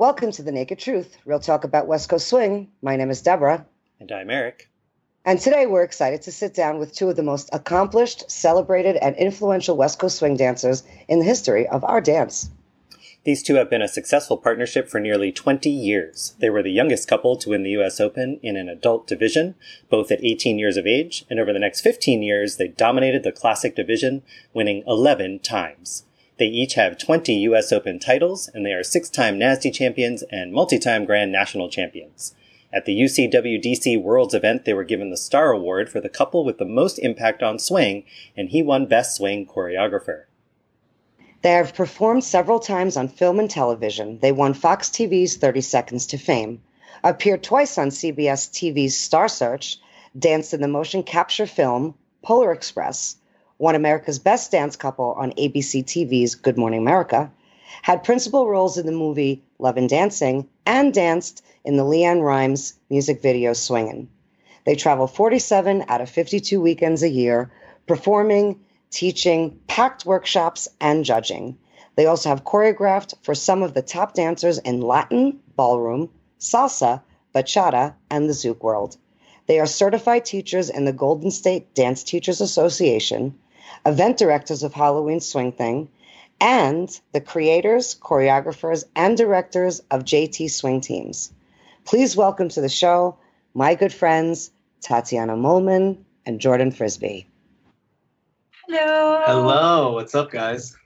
Welcome to The Naked Truth, real talk about West Coast swing. My name is Deborah. And I'm Eric. And today we're excited to sit down with two of the most accomplished, celebrated, and influential West Coast swing dancers in the history of our dance. These two have been a successful partnership for nearly 20 years. They were the youngest couple to win the US Open in an adult division, both at 18 years of age, and over the next 15 years, they dominated the Classic division, winning 11 times. They each have 20 US Open titles, and they are six time NASDE champions and multi time Grand National champions. At the UCWDC Worlds event, they were given the Star Award for the couple with the most impact on swing, and he won Best Swing Choreographer. They have performed several times on film and television. They won Fox TV's 30 Seconds to Fame, appeared twice on CBS TV's Star Search, danced in the motion capture film Polar Express, won America's Best Dance Couple on ABC TV's Good Morning America, had principal roles in the movie Love and Dancing, and danced in the LeAnn Rimes music video Swingin'. They travel 47 out of 52 weekends a year, performing, teaching, packed workshops, and judging. They also have choreographed for some of the top dancers in Latin, ballroom, salsa, bachata, and the Zouk world. They are certified teachers in the Golden State Dance Teachers Association, event directors of Halloween Swing Thing, and the creators, choreographers, and directors of JT Swing Teams. Please welcome to the show my good friends, Tatiana Mollmann and Jordan Frisbee. Hello. Hello. What's up, guys?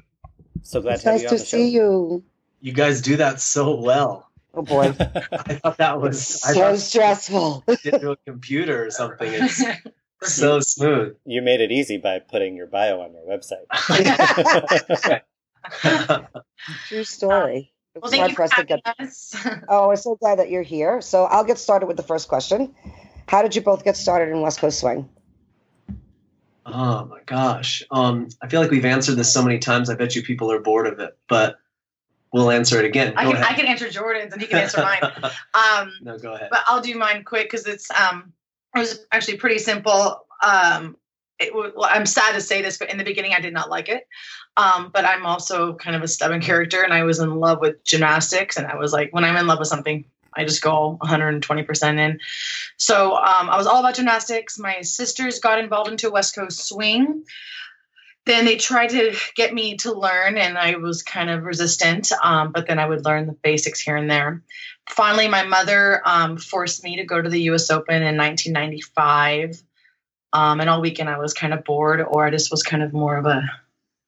So glad It's to have nice you to the see show. you. You guys do that so well. Oh boy, I thought that was I so thought stressful. it into a computer or something. It's so smooth. you made it easy by putting your bio on your website. True story. It well, was thank hard you for us to get. us. Oh, we're so glad that you're here. So I'll get started with the first question. How did you both get started in West Coast Swing? oh my gosh. Um, I feel like we've answered this so many times. I bet you people are bored of it, but we'll answer it again. I Go can I can answer Jordan's and he can answer mine. Um, no, go ahead. but I'll do mine quick because it's um it was actually pretty simple. Um, well, I'm sad to say this, but in the beginning I did not like it. Um, but I'm also kind of a stubborn character, and I was in love with gymnastics, and I was like, when I'm in love with something, I just go 120% in. So um, I was all about gymnastics. My sisters got involved into West Coast Swing. Then they tried to get me to learn, and I was kind of resistant. Um, but then I would learn the basics here and there. Finally, my mother um, forced me to go to the U.S. Open in 1995. Um, and all weekend I was kind of bored, or I just was kind of more of a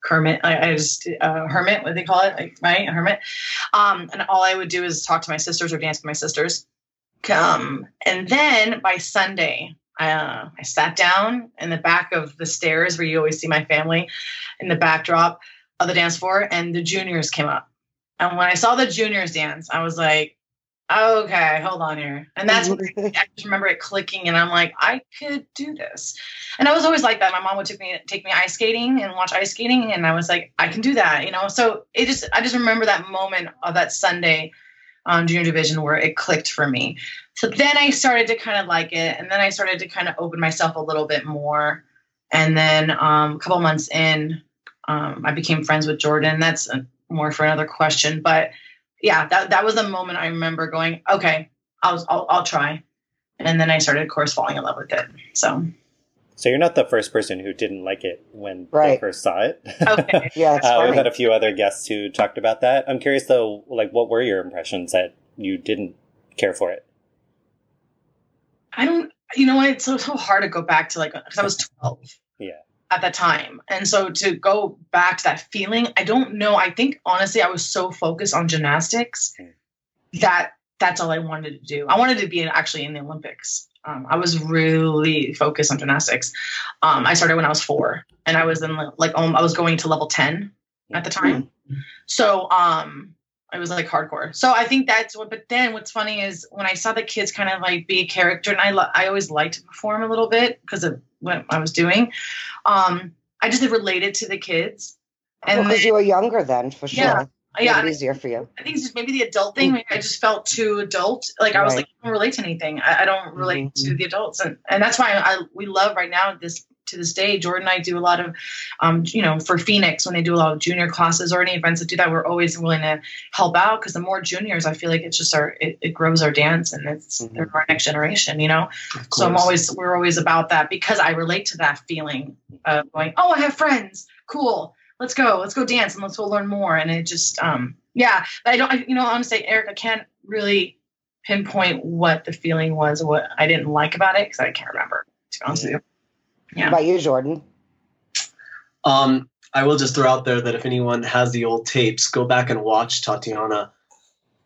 hermit. I, I just uh, hermit, what do they call it, like, right? A hermit. Um, and all I would do is talk to my sisters or dance with my sisters. Um, and then by Sunday, uh, I sat down in the back of the stairs where you always see my family in the backdrop of the dance floor, and the juniors came up. And when I saw the juniors dance, I was like, okay, hold on here. And that's when I just remember it clicking, and I'm like, I could do this. And I was always like that. My mom would take me take me ice skating and watch ice skating, and I was like, I can do that, you know. So it just I just remember that moment of that Sunday um, junior division where it clicked for me. So then I started to kind of like it, and then I started to kind of open myself a little bit more. And then um, a couple months in, um, I became friends with Jordan. That's uh more for another question, but yeah, that that was the moment I remember going, okay, I'll I'll, I'll try. And then I started, of course, falling in love with it. So so you're not the first person who didn't like it when they first saw it. okay, Yeah, it's uh, we've had a few other guests who talked about that. I'm curious though, like what were your impressions that you didn't care for it? I don't. You know what? It's so so hard to go back to like because I was twelve. Yeah. At the time, and so to go back to that feeling, I don't know. I think honestly, I was so focused on gymnastics Mm. that that's all I wanted to do. I wanted to be actually in the Olympics. Um, I was really focused on gymnastics. Um, I started when I was four, and I was in like um, I was going to level ten at the time. So um, I was like hardcore. So I think that's what. But then what's funny is when I saw the kids kind of like be a character, and I lo- I always liked to perform a little bit because of what I was doing. Um, I just related to the kids, and because then- you were younger then, for sure. Yeah, yeah, it easier for you. I think it's just maybe the adult thing. Maybe I just felt too adult. Like I was Right. like, I don't relate to anything. I, I don't relate Mhm. to the adults, and and that's why I we love right now this to this day, Jordan and I do a lot of, um, you know, for Phoenix when they do a lot of junior classes or any events that do that, we're always willing to help out because the more juniors, I feel like it's just our it, it grows our dance and it's Mhm. they're our next generation, you know. So I'm always we're always about that because I relate to that feeling of going, oh, I have friends, cool, let's go, let's go dance and let's go learn more. And it just, um, yeah, but I don't, I, you know, honestly, Eric, I can't really pinpoint what the feeling was what I didn't like about it because I can't remember. To be honest with you. What Yeah. about you, Jordan? Um, I will just throw out there that if anyone has the old tapes, go back and watch Tatiana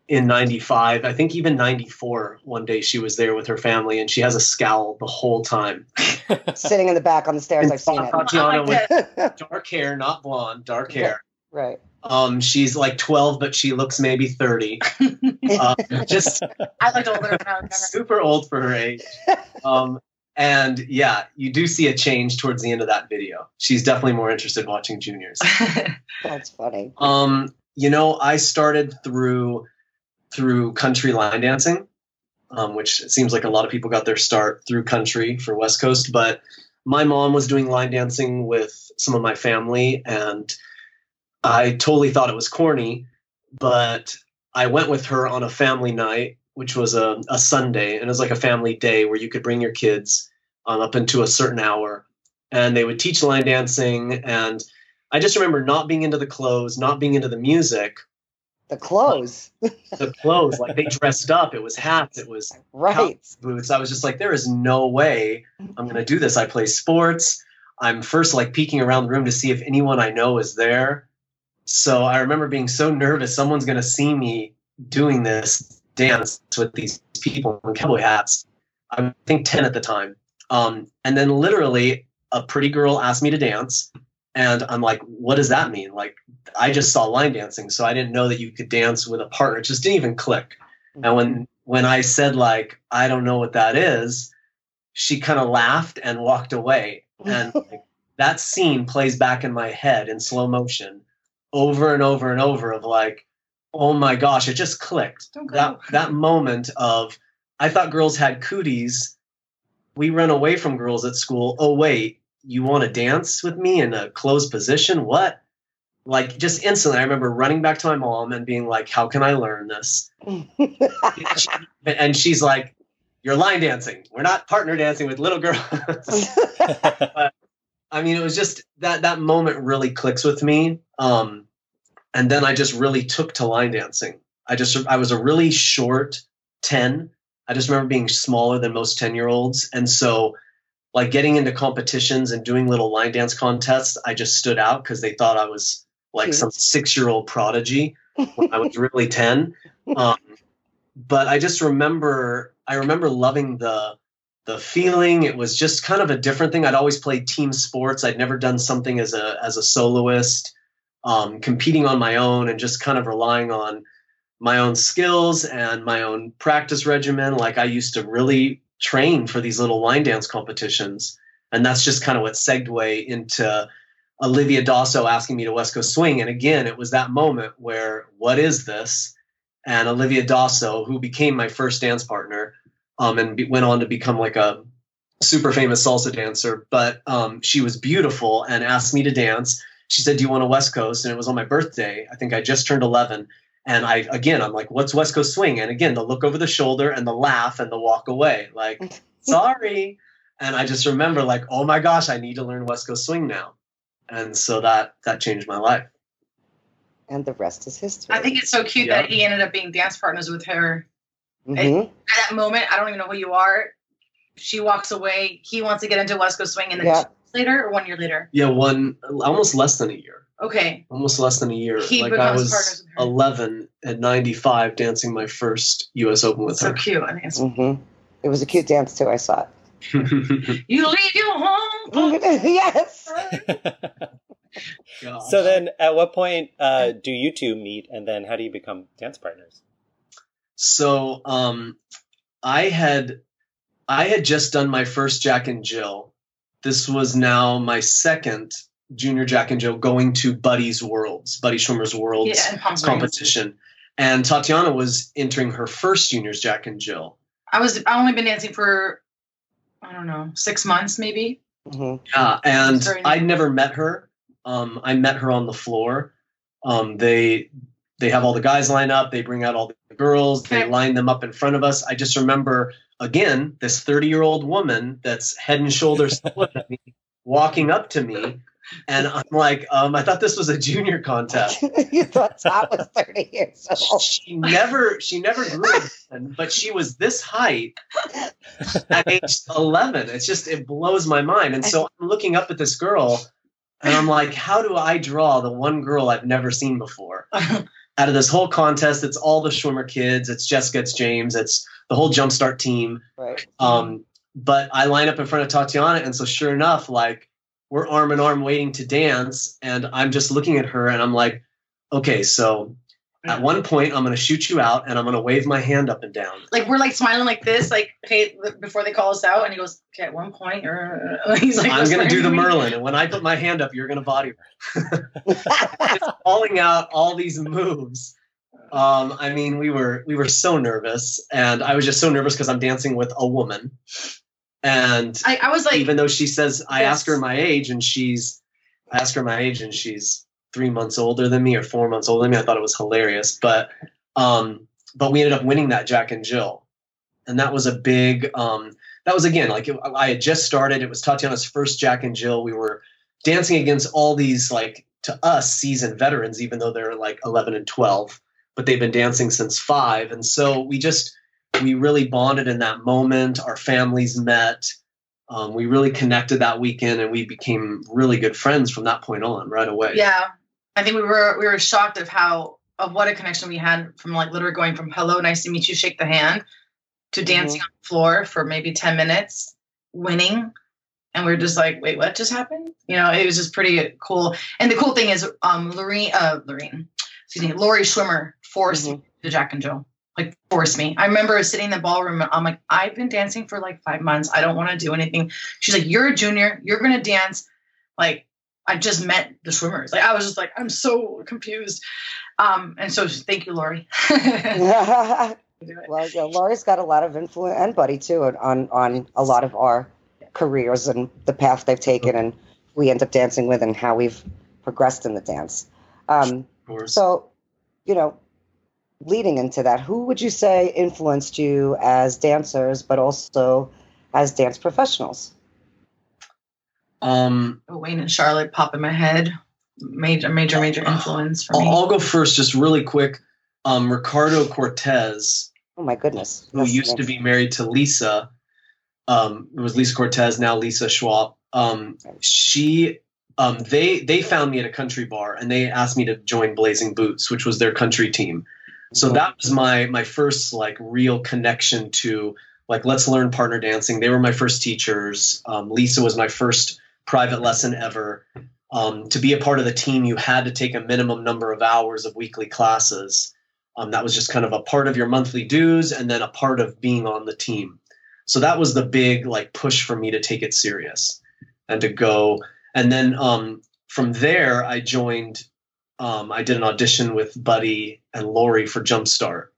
in 95. I think even 94. One day she was there with her family and she has a scowl the whole time. Sitting in the back on the stairs, And I've seen it. Tatiana like with dark hair, not blonde, dark hair. right. Um, she's like 12, but she looks maybe 30. Um, just I liked older when I was younger. super old for her age. Um, and yeah, you do see a change towards the end of that video. She's definitely more interested watching juniors. That's funny. Um, you know, I started through through country line dancing, um, which seems like a lot of people got their start through country for West Coast. But my mom was doing line dancing with some of my family, and I totally thought it was corny. But I went with her on a family night, which was a, a Sunday, and it was like a family day where you could bring your kids um, up into a certain hour, and they would teach line dancing and I just remember not being into the clothes, not being into the music. The clothes. The clothes, like they dressed up. It was hats. It was Right. boots. I was just like, there is no way I'm going to do this. I play sports. I'm first like peeking around the room to see if anyone I know is there. So I remember being so nervous. Someone's going to see me doing this dance with these people in cowboy hats. I think 10 at the time. Um, and then literally a pretty girl asked me to dance. And I'm like, what does that mean? Like, I just saw line dancing, so I didn't know that you could dance with a partner. It just didn't even click. And when when I said like I don't know what that is, she kind of laughed and walked away. And like, that scene plays back in my head in slow motion, over and over and over of like, oh my gosh, it just clicked. That that moment of I thought girls had cooties. We run away from girls at school. Oh wait, you want to dance with me in a closed position? What? Like just instantly, I remember running back to my mom and being like, "How can I learn this?" and she's like, "You're line dancing. We're not partner dancing with little girls." but, I mean, it was just that that moment really clicks with me. Um, and then I just really took to line dancing. I just I was a really short ten. I just remember being smaller than most ten year olds, and so like getting into competitions and doing little line dance contests, I just stood out because they thought I was like Cute. some six year old prodigy when I was really ten. Um, but I just remember I remember loving the the feeling. It was just kind of a different thing. I'd always played team sports. I'd never done something as a as a soloist, um, competing on my own and just kind of relying on my own skills and my own practice regimen. Like I used to really train for these little line dance competitions, and that's just kind of what segued into Olivia Dosso asking me to West Coast Swing. And again, it was that moment where what is this? And Olivia Dosso, who became my first dance partner, um, and be, went on to become like a super famous salsa dancer. But um, she was beautiful and asked me to dance. She said, "Do you want a West Coast?" And it was on my birthday. I think I just turned 11. And I again, I'm like, "What's West Coast Swing?" And again, the look over the shoulder and the laugh and the walk away, like, "Sorry." And I just remember, like, "Oh my gosh, I need to learn West Coast Swing now." And so that that changed my life. and the rest is history. I think it's so cute Yeah. that he ended up being dance partners with her. Mhm. At that moment, I don't even know who you are. She walks away. He wants to get into West Coast Swing, and then Yeah. two years later or one year later. Yeah, one almost less than a year. Okay, almost less than a year. He like I was partners her. 11 at 95 dancing my first US Open with so her. So cute. I think it's Mhm. It was a cute dance too. I saw it. you leave your home. yes. So then, at what point uh, do you two meet, and then how do you become dance partners? So um I had I had just done my first Jack and Jill. This was now my second junior Jack and Jill going to Buddy's Worlds, Buddy Schwimmer's Worlds Yeah, and competition. And Tatiana was entering her first juniors Jack and Jill. I was I only been dancing for I don't know six months maybe. Mm-hmm. Yeah, and I'd never met her. Um, I met her on the floor. Um, they they have all the guys line up. They bring out all the girls. They line them up in front of us. I just remember again this thirty year old woman that's head and shoulders taller than me walking up to me, and I'm like, um, I thought this was a junior contest. you thought Tom was 30 years old. She never she never grew, again, but she was this height at age 11 it's just it blows my mind and so i'm looking up at this girl and i'm like how do i draw the one girl i've never seen before out of this whole contest it's all the schwimmer kids it's jessica it's james it's the whole jumpstart team Right. um, but i line up in front of tatiana and so sure enough like we're arm in arm waiting to dance and i'm just looking at her and i'm like okay so at one point i'm going to shoot you out and i'm going to wave my hand up and down like we're like smiling like this, like okay, before they call us out, and he goes, okay, at one point, or he's like, I'm going to do the me. Merlin, and when I put my hand up, you're going to body calling out all these moves. Um, I mean, we were we were so nervous, and I was just so nervous because I'm dancing with a woman, and I, I was like, even though she says I Yes. asked her my age, and she's I asked her my age, and she's three months older than me or four months older than me. I thought it was hilarious, but um, but we ended up winning that Jack and Jill, and that was a big. Um, that was again like it, I had just started. It was Tatiana's first Jack and Jill. We were dancing against all these like to us seasoned veterans, even though they're like 11 and 12, but they've been dancing since five, and so we just we really bonded in that moment. Our families met. Um, we really connected that weekend, and we became really good friends from that point on, right away. yeah, I think we were we were shocked of how of what a connection we had from like literally going from hello, nice to meet you, shake the hand, to dancing on the floor for maybe ten minutes, winning. And we are just like, wait, what just happened? You know, it was just pretty cool. And the cool thing is, um, Lorene, uh, Lorene, excuse me, Lori Schwimmer forced Mhm. me to Jack and Jill. Like forced me. I remember sitting in the ballroom. I'm like, I've been dancing for like five months. I don't want to do anything. She's like, you're a junior. You're gonna dance. Like, I just met the Schwimmers. Like, I was just like, I'm so confused. Um, and so thank you, Lori. well, yeah, Laura's got a lot of influence, and Buddy too, on on a lot of our careers and the path they've taken, and we end up dancing with, and how we've progressed in the dance. Um, Of course. so, you know, leading into that, who would you say influenced you as dancers, but also as dance professionals? Um, Wayne and Charlotte pop in my head. Major, major, major influence for I'll, me. I'll go first, just really quick. Um, Ricardo Cortez, Oh my goodness! who used to be married to Lisa. Um, it was Lisa Cortez, now Lisa Schwab. Um, she, um, they, they found me at a country bar and they asked me to join Blazing Boots, which was their country team. So Mhm. that was my my first like real connection to like let's learn partner dancing. They were my first teachers. Um, Lisa was my first private lesson ever. Um, to be a part of the team, you had to take a minimum number of hours of weekly classes. Um, that was just kind of a part of your monthly dues, and then a part of being on the team. So that was the big like push for me to take it serious and to go. And then um, from there, I joined. Um, I did an audition with Buddy and Lori for Jumpstart.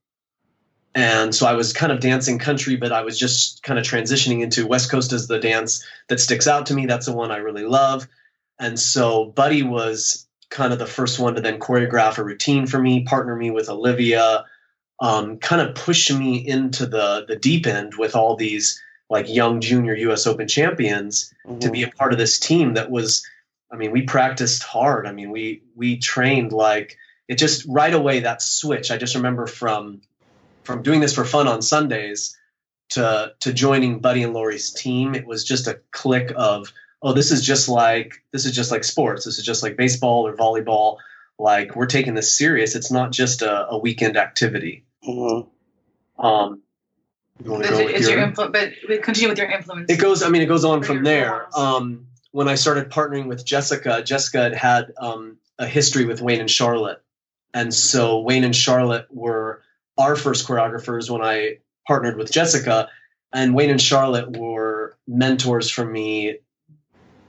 And so I was kind of dancing country, but I was just kind of transitioning into West Coast as the dance that sticks out to me. That's the one I really love. And so Buddy was kind of the first one to then choreograph a routine for me, partner me with Olivia, um, kind of push me into the the deep end with all these like young junior US Open champions to be a part of this team that was I mean, we practiced hard. I mean, we we trained like it just right away that switch. I just remember from from doing this for fun on Sundays to to joining Buddy and Lori's team, it was just a click of oh, this is just like this is just like sports. This is just like baseball or volleyball. Like we're taking this serious. It's not just a, a weekend activity. Mhm. Um, you want to go with it's your your- influence, but continue with your influence. it goes. I mean, it goes on from there. Um, when I started partnering with Jessica, Jessica had had um, a history with Wayne and Charlotte, and so Wayne and Charlotte were our first choreographers when I partnered with Jessica, and Wayne and Charlotte were mentors for me.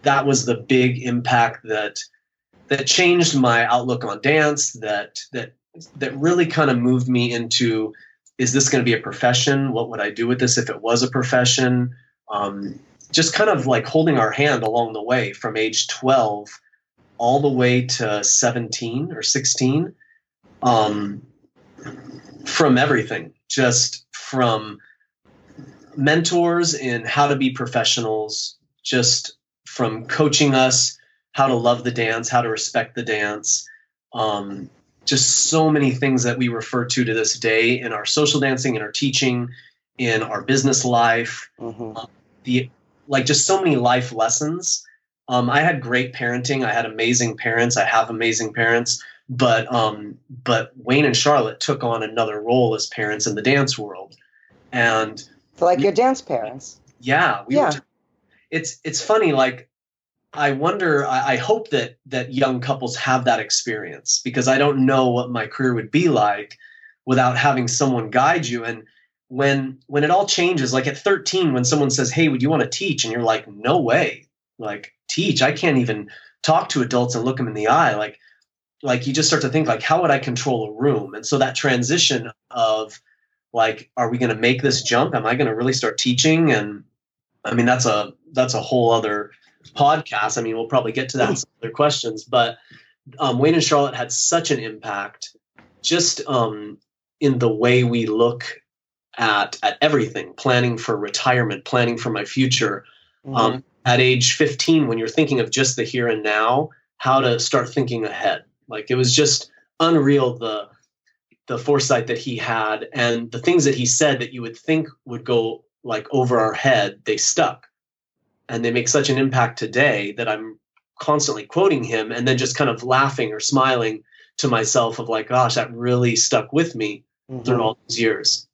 That was the big impact that that changed my outlook on dance. That that that really kind of moved me into is this going to be a profession? What would I do with this if it was a profession? Um, just kind of like holding our hand along the way from age 12 all the way to 17 or 16 um, from everything just from mentors in how to be professionals just from coaching us how to love the dance how to respect the dance. Um, just so many things that we refer to to this day in our social dancing in our teaching in our business life. Mm-hmm. um, the like just so many life lessons. Um, i had great parenting. I had amazing parents. I have amazing parents but um, but wayne and charlotte took on another role as parents in the dance world and so like your dance parents yeah we yeah. It's it's funny like I wonder. I, I hope that that young couples have that experience because I don't know what my career would be like without having someone guide you. And when when it all changes, like at 13, when someone says, "Hey, would you want to teach?" and you're like, "No way!" Like teach? I can't even talk to adults and look them in the eye. Like like you just start to think like, how would I control a room? And so that transition of like, are we going to make this jump? Am I going to really start teaching? And I mean, that's a that's a whole other podcast. I mean, we'll probably get to that in some other questions, but um, Wayne and Charlotte had such an impact just um, in the way we look at at everything, planning for retirement, planning for my future. Mm-hmm. Um, at age 15, when you're thinking of just the here and now, how to start thinking ahead. Like it was just unreal the the foresight that he had and the things that he said that you would think would go like over our head, they stuck and they make such an impact today that I'm constantly quoting him and then just kind of laughing or smiling to myself of like, gosh, that really stuck with me mm-hmm. through all these years.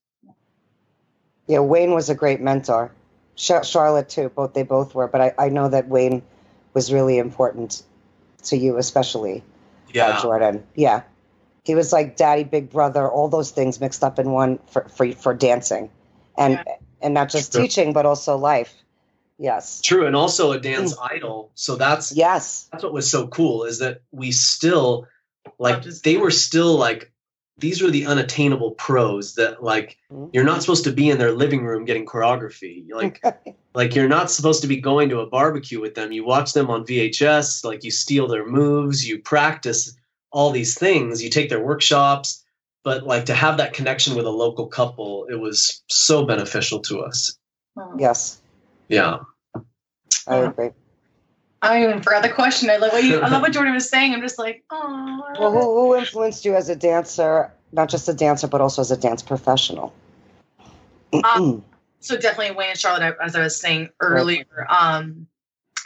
Yeah, Wayne was a great mentor. Charlotte too. Both they both were, but I, I know that Wayne was really important to you, especially. Yeah, uh, Jordan. Yeah, he was like daddy, big brother, all those things mixed up in one for for, for dancing, and yeah. and not just teaching, but also life. Yes. True. And also a dance mm. idol. So that's yes. That's what was so cool is that we still like they were still like these were the unattainable pros that like mm-hmm. you're not supposed to be in their living room getting choreography. Like like you're not supposed to be going to a barbecue with them. You watch them on VHS, like you steal their moves, you practice all these things, you take their workshops, but like to have that connection with a local couple, it was so beneficial to us. Yes. Yeah. I agree. I even forgot the question. I love what you, I love what Jordan was saying. I'm just like, oh. Well, who, who influenced you as a dancer? Not just a dancer, but also as a dance professional. um, so definitely Wayne and Charlotte, as I was saying earlier. Um,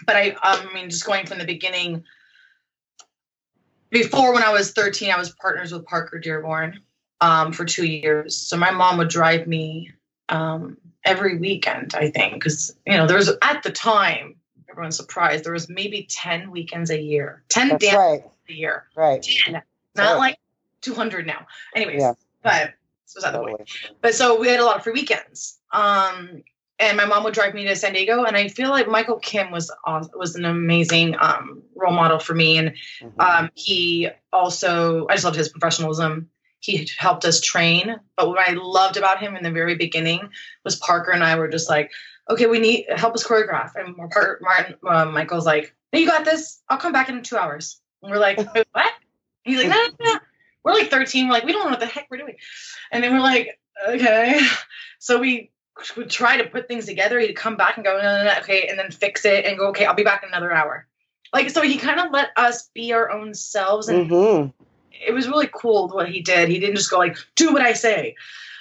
but I, I mean, just going from the beginning. Before, when I was 13, I was partners with Parker Dearborn um, for two years. So my mom would drive me um, every weekend, I think, because you know there was at the time everyone's surprised there was maybe ten weekends a year, ten That's dances right. a year, right? 10, not like two hundred now. Anyways, yeah. but this was at the point. But so we had a lot of free weekends. Um, and my mom would drive me to San Diego, and I feel like Michael Kiehm was was an amazing um, role model for me, and mm-hmm. um, he also I just loved his professionalism he helped us train. But what I loved about him in the very beginning was Parker and I were just like, okay, we need help us choreograph. And Martin, uh, Michael's like, no, you got this. I'll come back in two hours. And we're like, what? And he's like, no, no, no. We're like 13. We're like, we don't know what the heck we're doing. And then we're like, okay. So we would try to put things together. He'd come back and go, no, no, no, okay, and then fix it and go, okay, I'll be back in another hour. Like, so he kind of let us be our own selves and mm-hmm it was really cool what he did. He didn't just go like, do what I say.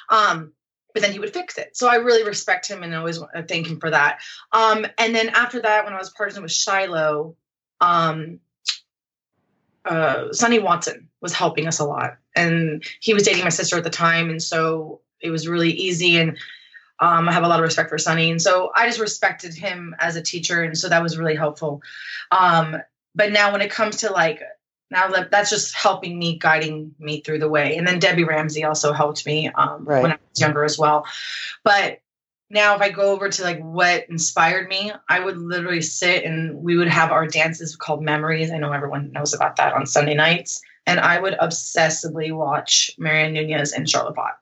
Um, but then he would fix it. So I really respect him and always thank him for that. Um, and then after that, when I was partnering with Shiloh, um, uh, Sonny Watson was helping us a lot. And he was dating my sister at the time. And so it was really easy. And um, I have a lot of respect for Sonny. And so I just respected him as a teacher. And so that was really helpful. Um, but now when it comes to like now that that's just helping me guiding me through the way and then debbie ramsey also helped me um, right. when i was younger as well but now if i go over to like what inspired me i would literally sit and we would have our dances called memories i know everyone knows about that on sunday nights and i would obsessively watch marianne nunez and charlotte pot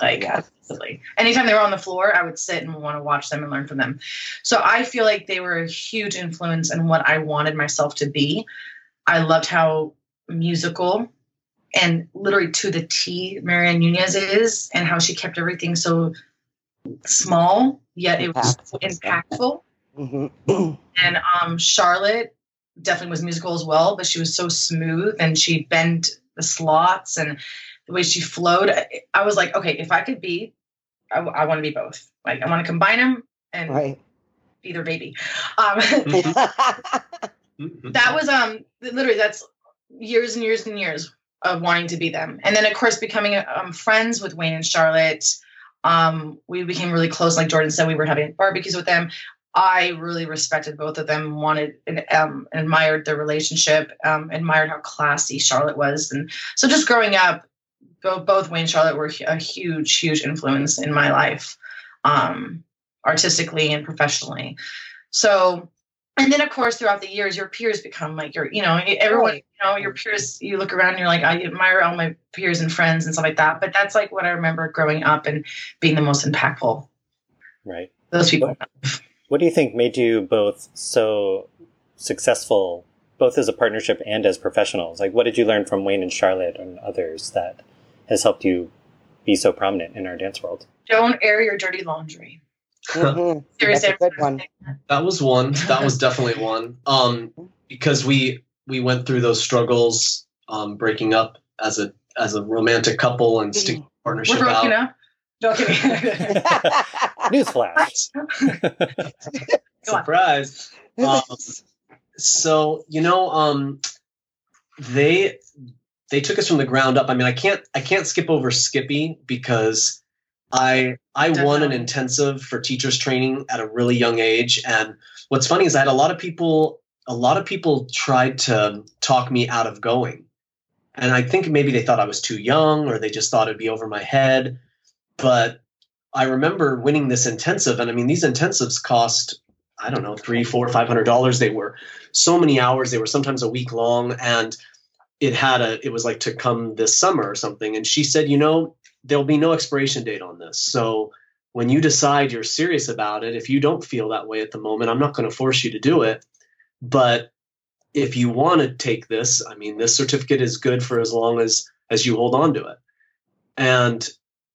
Like Yeah. absolutely. Anytime they were on the floor, I would sit and want to watch them and learn from them. So I feel like they were a huge influence in what I wanted myself to be. I loved how musical and literally to the T Marianne Nunez is and how she kept everything so small, yet it was Impactful. impactful. Mhm. And um, Charlotte definitely was musical as well, but she was so smooth and she bent the slots and the way she flowed. I, I was like, okay, if I could be, I, want to be both. Like, I want to combine them and right. be their baby. Um, Mhm. that was um literally that's years and years and years of wanting to be them. And then of course becoming um, friends with wayne and charlotte um we became really close. Like jordan said we were having barbecues with them. I really respected both of them wanted and um, admired their relationship um, admired how classy charlotte was. And so just growing up both, both wayne and charlotte were a huge huge influence in my life um artistically and professionally. So and then of course throughout the years your peers become like your you know everyone you know your peers you look around and you're like i admire all my peers and friends and stuff like that but that's like what i remember growing up and being the most impactful Right. those people What do you think made you both so successful, both as a partnership and as professionals? Like, what did you learn from Wayne and Charlotte and others that has helped you be so prominent in our dance world? don't air your dirty laundry Mhm. That's a good one. That was one. That was definitely one. Um, because we we went through those struggles, um, breaking up as a as a romantic couple and sticking partnership. we're partnership broken out. up no kidding Newsflash. Surprise. Um, so you know, um, they they took us from the ground up. I mean, I can't I can't skip over Skippy because I I won an intensive for teachers training at a really young age, and what's funny is I had a lot of people a lot of people tried to talk me out of going, and I think maybe they thought I was too young or they just thought it'd be over my head, but I remember winning this intensive, and I mean these intensives cost I don't know three, four, five hundred dollars. They were so many hours. They were sometimes a week long, and it had a. It was like to come this summer or something. And she said, you know, there'll be no expiration date on this. So when you decide you're serious about it, if you don't feel that way at the moment, I'm not going to force you to do it. But if you want to take this, I mean, this certificate is good for as long as as you hold on to it. And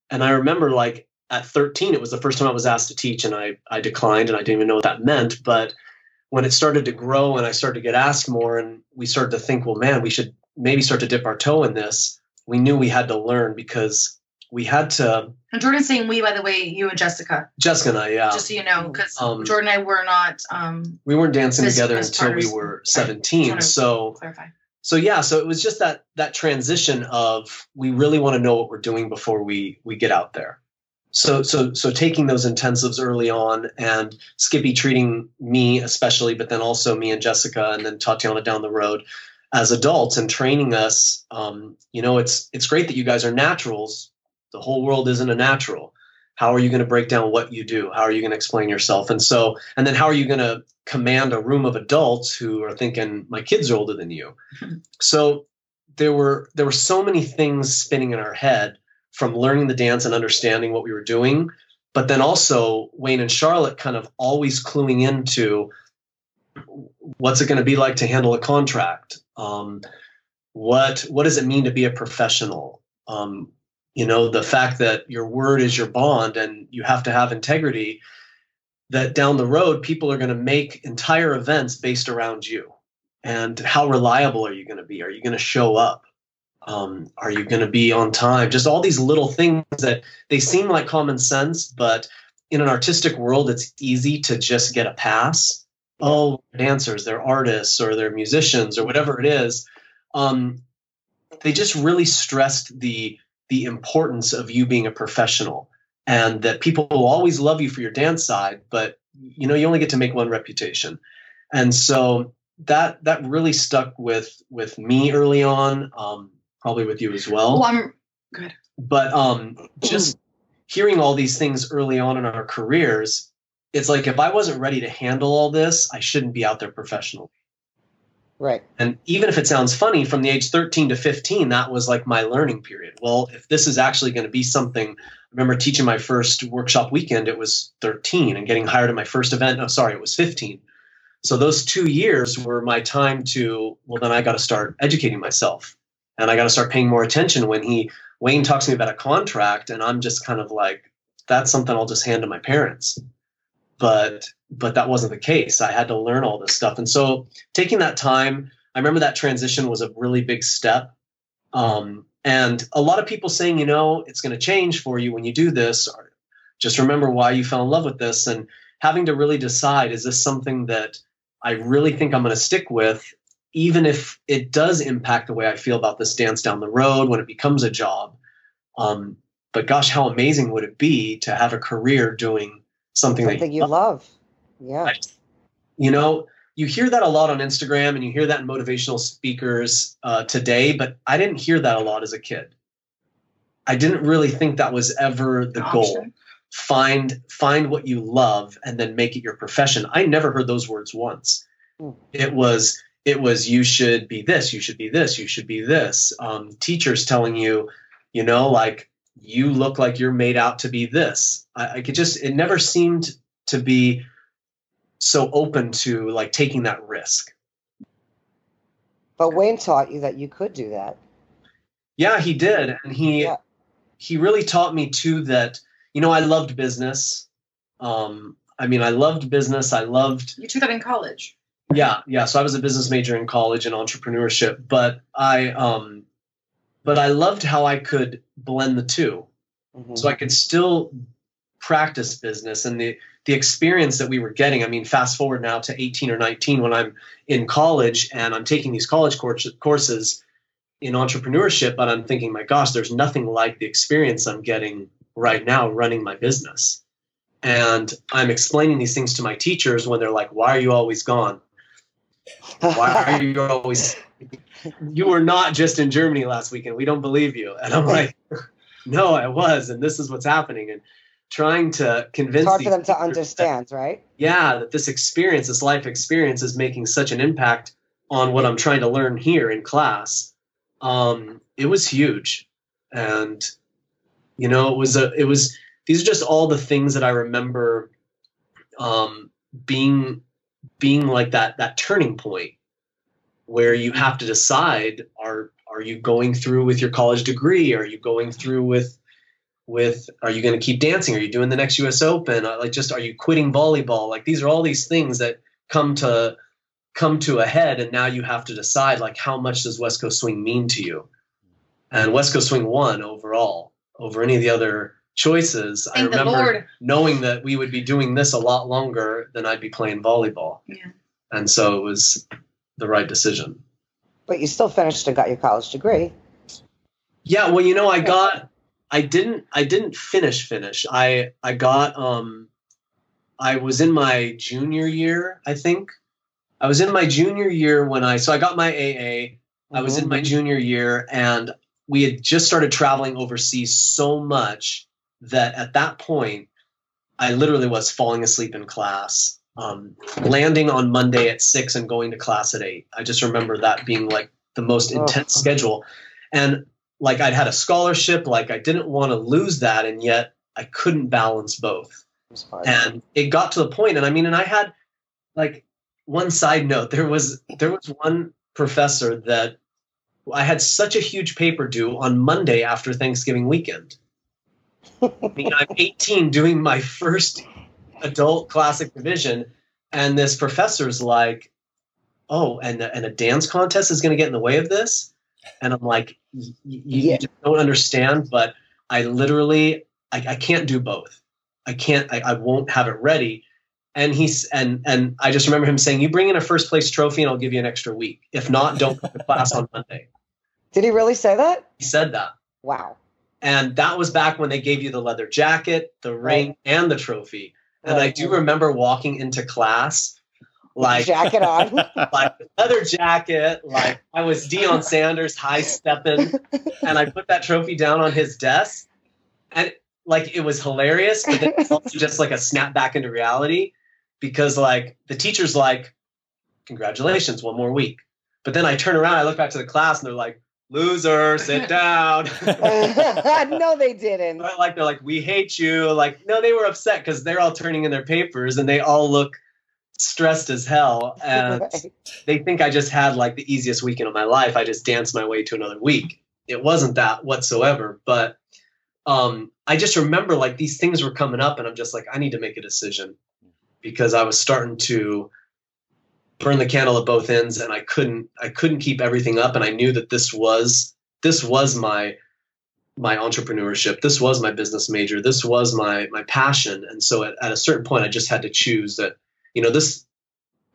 and I remember like at 13 it was the first time i was asked to teach and i i declined and i didn't even know what that meant but when it started to grow and i started to get asked more and we started to think well man we should maybe start to dip our toe in this we knew we had to learn because we had to and jordan's saying we by the way you and jessica. Jessica and i yeah. Just so you know because Um, jordan and i were not um we weren't dancing As- together as until we were 17 Wanna- so clarify. so yeah so it was just that that transition of we really want to know what we're doing before we we get out there. So so so taking those intensives early on and skippy treating me especially but then also me and jessica and then tatiana down the road as adults and training us um, you know it's it's great that you guys are naturals the whole world isn't a natural. How are you going to break down what you do? How are you going to explain yourself? And so and then how are you going to command a room of adults who are thinking my kids are older than you. So there were there were so many things spinning in our head from learning the dance and understanding what we were doing but then also wayne and charlotte kind of always cluing into what's it going to be like to handle a contract? Um, what what does it mean to be a professional? Um, you know the fact that your word is your bond and you have to have integrity that down the road people are going to make entire events based around you. And how reliable are you going to be? Are you going to show up? Um, are you going to be on time? Just all these little things that they seem like common sense but in an artistic world it's easy to just get a pass. Oh dancers they're artists or they're musicians or whatever it is. Um, they just really stressed the the importance of you being a professional and that people will always love you for your dance side but you know you only get to make one reputation. And so that that really stuck with with me early on um, probably with you as well. Well i'm good. but um, just hearing all these things early on in our careers it's like if i wasn't ready to handle all this i shouldn't be out there professionally Right. And even if it sounds funny, from the age 13 to 15, that was like my learning period. Well, if this is actually going to be something, I remember teaching my first workshop weekend, it was 13, and getting hired at my first event, oh, sorry, it was 15. So those two years were my time to, well, then I got to start educating myself. And I got to start paying more attention when he, Wayne talks to me about a contract, and I'm just kind of like, that's something I'll just hand to my parents. But but that wasn't the case. I had to learn all this stuff. And so taking that time, I remember that transition was a really big step. Um, and a lot of people saying, you know, it's going to change for you when you do this, or just remember why you fell in love with this. And having to really decide, is this something that I really think I'm going to stick with, even if it does impact the way I feel about this dance down the road when it becomes a job? Um, but gosh, how amazing would it be to have a career doing something, Something that you love. Yeah. you know you hear that a lot on instagram and you hear that in motivational speakers uh, today but i didn't hear that a lot as a kid. I didn't really think that was ever the goal. Find find what you love and then make it your profession. I never heard those words once. Hmm. it was it was you should be this you should be this you should be this. Um, teachers telling you you know like you look like you're made out to be this. I, I could just it never seemed to be so open to like taking that risk But Wayne taught you that you could do that. yeah he did and he Yeah. he really taught me too that you know i loved business um i mean i loved business i loved You took that in college. yeah yeah so i was a business major in college and entrepreneurship but i um but i loved how i could blend the two Mhm. so I could still practice business and the the experience that we were getting. I mean, fast forward now to 18 or 19 when I'm in college and I'm taking these college courses in entrepreneurship, but I'm thinking, my gosh, there's nothing like the experience I'm getting right now running my business. And I'm explaining these things to my teachers when they're like, "Why are you always gone? Why are you always? You were not just in Germany last weekend. We don't believe you." And I'm like, "No, I was, and this is what's happening." And trying to convince it's hard for them to teachers that- understand, right? yeah, that this experience, this life experience, is making such an impact on what I'm trying to learn here in class. Um, it was huge, and you know, it was a, it was. These are just all the things that I remember um, being being like that that turning point where you have to decide are are you going through with your college degree are you going through with with are you going to keep dancing? Are you doing the next us open? Uh, like just are you quitting volleyball? Like these are all these things that come to come to a head and now you have to decide like how much does west coast swing mean to you? And west coast swing won overall over any of the other choices. I Thank the remember knowing that we would be doing this a lot longer than i'd be playing volleyball. Yeah. and so it was the right decision. But you still finished and got your college degree. Yeah, well, you know, I got I didn't I didn't finish finish. I I got um I was in my junior year, I think. I was in my junior year when I so I got my AA. I was in my junior year and we had just started traveling overseas so much that at that point I literally was falling asleep in class. Um, landing on Monday at six and going to class at eight. I just remember that being like the most intense schedule. And like I'd had a scholarship, like I didn't want to lose that, and yet I couldn't balance both. And it got to the point, and I mean, and I had like one side note. There was there was one professor that I had such a huge paper due on Monday after Thanksgiving weekend. I mean, I'm 18 doing my first adult classic division, and this professor's like, "Oh, and and a dance contest is going to get in the way of this," and I'm like, "Y- y- "You Yeah. just don't understand." But I literally, I, I can't do both. I can't. I, I won't have it ready. And he's and and I just remember him saying, "You bring in a first place trophy, and I'll give you an extra week. If not, don't come to class on Monday." Did he really say that? He said that. Wow. And that was back when they gave you the leather jacket, the ring, and the trophy. And I do remember walking into class like jacket on. like leather jacket, like I was Deion Sanders high stepping, and I put that trophy down on his desk, and like it was hilarious, but then it's also just like a snap back into reality because like the teacher's like, "Congratulations, one more week," But then I turn around, I look back to the class, and they're like, "Loser, sit down." no, they didn't. like they're like, "We hate you." Like, no, they were upset because they're all turning in their papers, and they all look stressed as hell, and Right. they think I just had like the easiest weekend of my life. I just danced my way to another week. It wasn't that whatsoever, but um, I just remember like these things were coming up, and I'm just like, I need to make a decision because I was starting to burn the candle at both ends, and I couldn't, I couldn't keep everything up, and I knew that this was, this was my, my entrepreneurship. This was my business major. This was my my passion, and so at, at a certain point, I just had to choose that, you know, this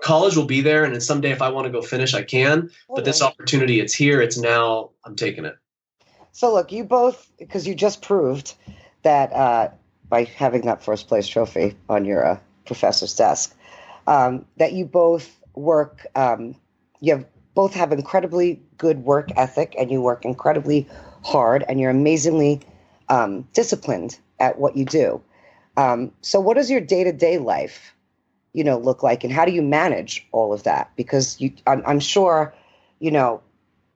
college will be there, and then someday if I want to go finish, I can. But this opportunity, it's here, it's now. I'm taking it. So look, you both because you just proved that uh, by having that first place trophy on your uh, professor's desk, um, that you both work. Um, you have both have incredibly good work ethic, and you work incredibly hard, and you're amazingly um, disciplined at what you do. Um, so, what is your day to day life, you know, look like, and how do you manage all of that? Because you, I'm, I'm sure, you know,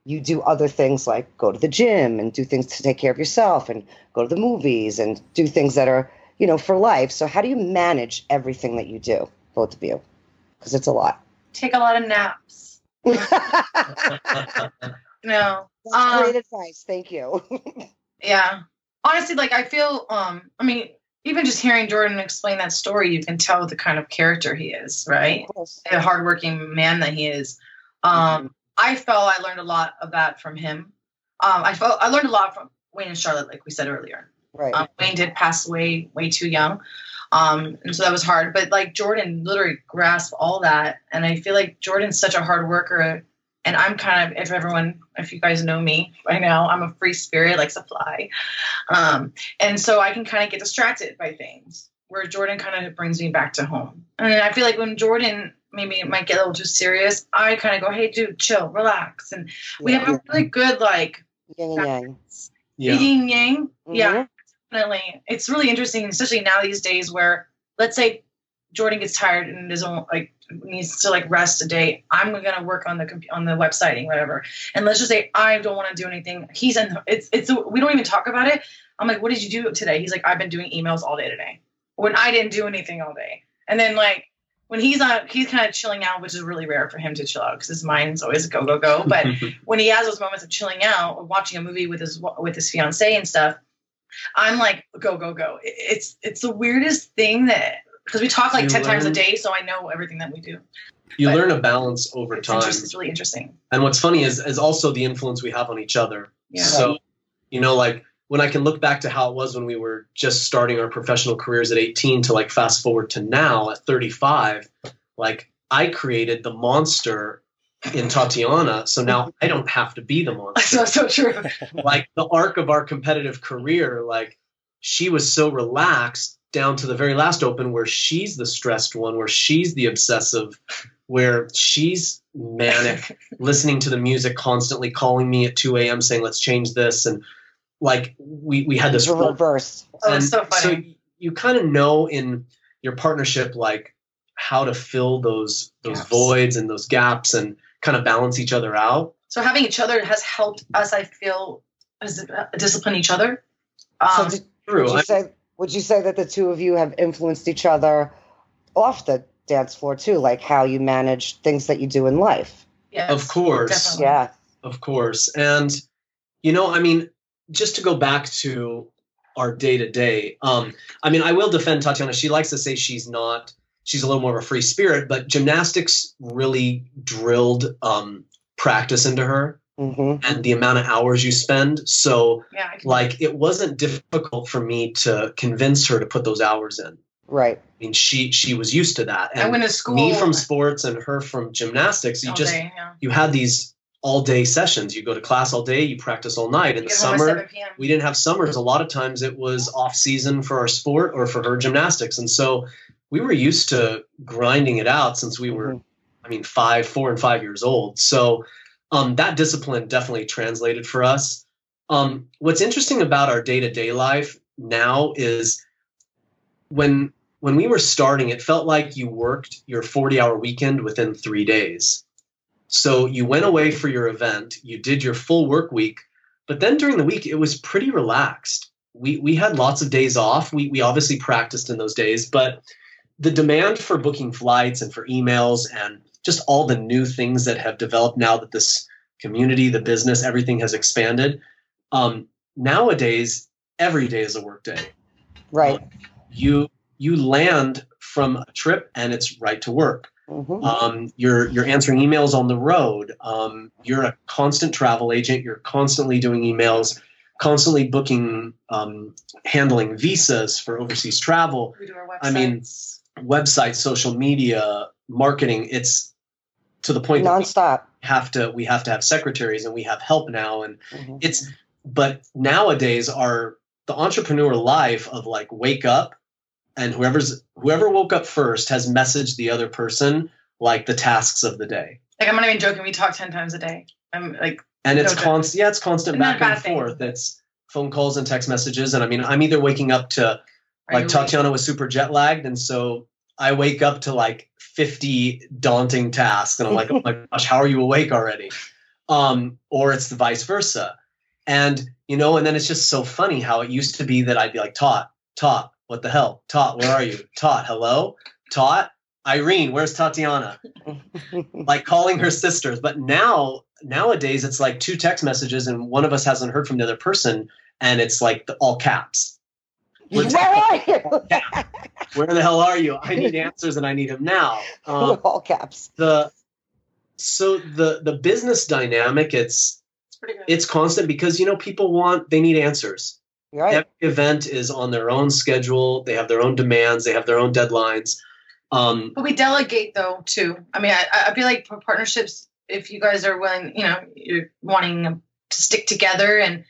you do other things like go to the gym and do things to take care of yourself and go to the movies and do things that are you know for life so how do you manage everything that you do both of you because it's a lot Take a lot of naps. No. That's Um, great advice thank you Yeah. Honestly, like I feel um I mean, even just hearing Jordan explain that story, you can tell the kind of character he is, right? Course. Hardworking man that he is. Um I felt I learned a lot of that from him. Um I felt I learned a lot from Wayne and Charlotte, like we said earlier. right Um, Wayne did pass away way too young. Um, and so that was hard. But like Jordan literally grasped all that. And I feel like Jordan's such a hard worker. And I'm kind of, if everyone, if you guys know me by now, I'm a free spirit, likes to fly. Um, and so I can kind of get distracted by things where Jordan kind of brings me back to home. And I feel like when Jordan maybe might get a little too serious, I kind of go, hey, dude, chill, relax. And we have a really good, like, yin and yang Yeah. yin yang. Yeah Mhm. definitely it's really interesting especially now these days where let's say jordan gets tired and doesn't like needs to like rest a day i'm gonna work on the comp- on the websiting whatever. And let's just say i don't want to do anything. He's in it's it's we don't even talk about it. I'm like what did you do today? He's like i've been doing emails all day today. When i didn't do anything all day. And then like when he's on he's kind of chilling out which is really rare for him to chill out because his mind's always go go go. But when he has those moments of chilling out or watching a movie with his with his fiance and stuff, I'm like, go go go. It's it's the weirdest thing that because we talk like You ten times a day, so I know everything that we do. you but- learn a balance over It's, time. it's really interesting. And what's funny is is also the influence we have on each other. Yeah. So, you know, like when I can look back to how it was when we were just starting our professional careers at 18 to like fast forward to now at 35, like I created the monster in Tatiana. So now I don't have to be the monster. so so true. like the arc of our competitive career, like she was so relaxed down to the very last open where she's the stressed one, where she's the obsessive, where she's manic, listening to the music constantly, calling me at 2 a.m. saying, let's change this. And like we, we had this reverse Oh, it's and so funny. you kind of know in your partnership like how to fill those those Gaps. voids and those gaps and kind of balance each other out. So having each other has helped us. I feel as uh, discipline each other. so Um, did, True. would you I- say would you say that the two of you have influenced each other off the dance floor too like how you manage things that you do in life yes, of course. definitely. yeah Of course. And, you know, I mean, just to go back to our day to day, um, I mean, I will defend Tatiana. She likes to say she's not, she's a little more of a free spirit, but gymnastics really drilled um, practice into her hmm and the amount of hours you spend. So, Yeah, like, it wasn't difficult for me to convince her to put those hours in. right I mean, she she was used to that. I went to school. me from sports and her from gymnastics, you all just day, yeah. you had these all day sessions. You go to class all day, you practice all night. In You the get home at summer, we didn't have summers. A lot of times it was off season for our sport or for her gymnastics. And so we were used to grinding it out since we were, Mhm. I mean, five, four and five years old. So um, that discipline definitely translated for us. Um, what's interesting about our day to day life now is when when we were starting, it felt like you worked your 40 hour weekend within three days. So you went away for your event, you did your full work week, but then during the week it was pretty relaxed. We we had lots of days off. We we obviously practiced in those days, but the demand for booking flights and for emails and just all the new things that have developed now that this community, the business, everything has expanded. Um, nowadays, every day is a work day. Right. You you land from a trip and it's right to work. Mm-hmm. Um, you're you're answering emails on the road. Um, you're a constant travel agent. You're constantly doing emails, constantly booking, um, handling visas for overseas travel. I mean, websites, social media, marketing. It's to the point nonstop. have to we have to have secretaries and we have help now, and mm-hmm. it's. But nowadays, our the entrepreneur life of like wake up and whoever's whoever woke up first has messaged the other person like the tasks of the day. Like I'm not even joking. We talk ten times a day. I'm like, and it's constant. Yeah, it's constant back and forth. Thing. It's phone calls and text messages. And I mean, I'm either waking up to like Tatiana was super jet lagged, and so I wake up to like 50 daunting tasks, and I'm like, oh my gosh, how are you awake already? Um, or it's the vice versa. And you know, and then it's just so funny how it used to be that I'd be like, Tot, Tot, what the hell? Tot, where are you? Tot, hello? Tot, Irene, where's Tatiana? like calling her sisters. But now, nowadays, it's like two text messages and one of us hasn't heard from the other person, and it's like the, all caps. Where are you? Where the hell are you? I need answers and I need them now. Um, all caps. The so the the business dynamic it's it's, it's constant because you know people want they need answers Right. Every event is on their own schedule. They have their own demands. They have their own deadlines. Um, but we delegate though too. I mean, I, I feel like for partnerships, if you guys are willing, you know, you're wanting to stick together and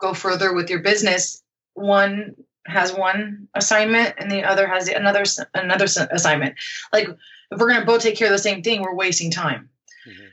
go further with your business, one has one assignment and the other has another another assignment. Like if we're going to both take care of the same thing, we're wasting time. Mm-hmm.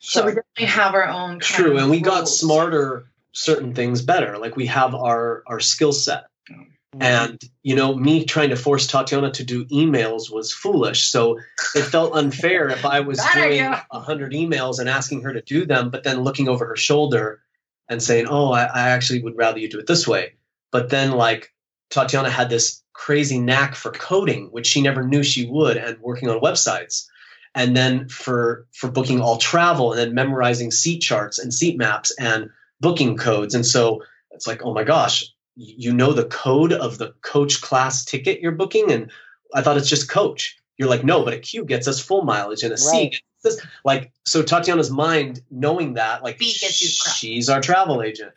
So we definitely have our own. True, and we rules. got smarter certain things better. Like we have our our skill set. Mm-hmm. And you know, me trying to force Tatiana to do emails was foolish. So it felt unfair if I was doing a hundred emails and asking her to do them, but then looking over her shoulder and saying, "Oh, I, I actually would rather you do it this way." But then, like Tatiana had this crazy knack for coding, which she never knew she would, and working on websites and then for for booking all travel and then memorizing seat charts and seat maps and booking codes. And so it's like, oh my gosh, you know the code of the coach class ticket you're booking? And I thought it's just coach. You're like, no, but a Q gets us full mileage and a C right. gets us like so Tatiana's mind knowing that, like she's our travel agent.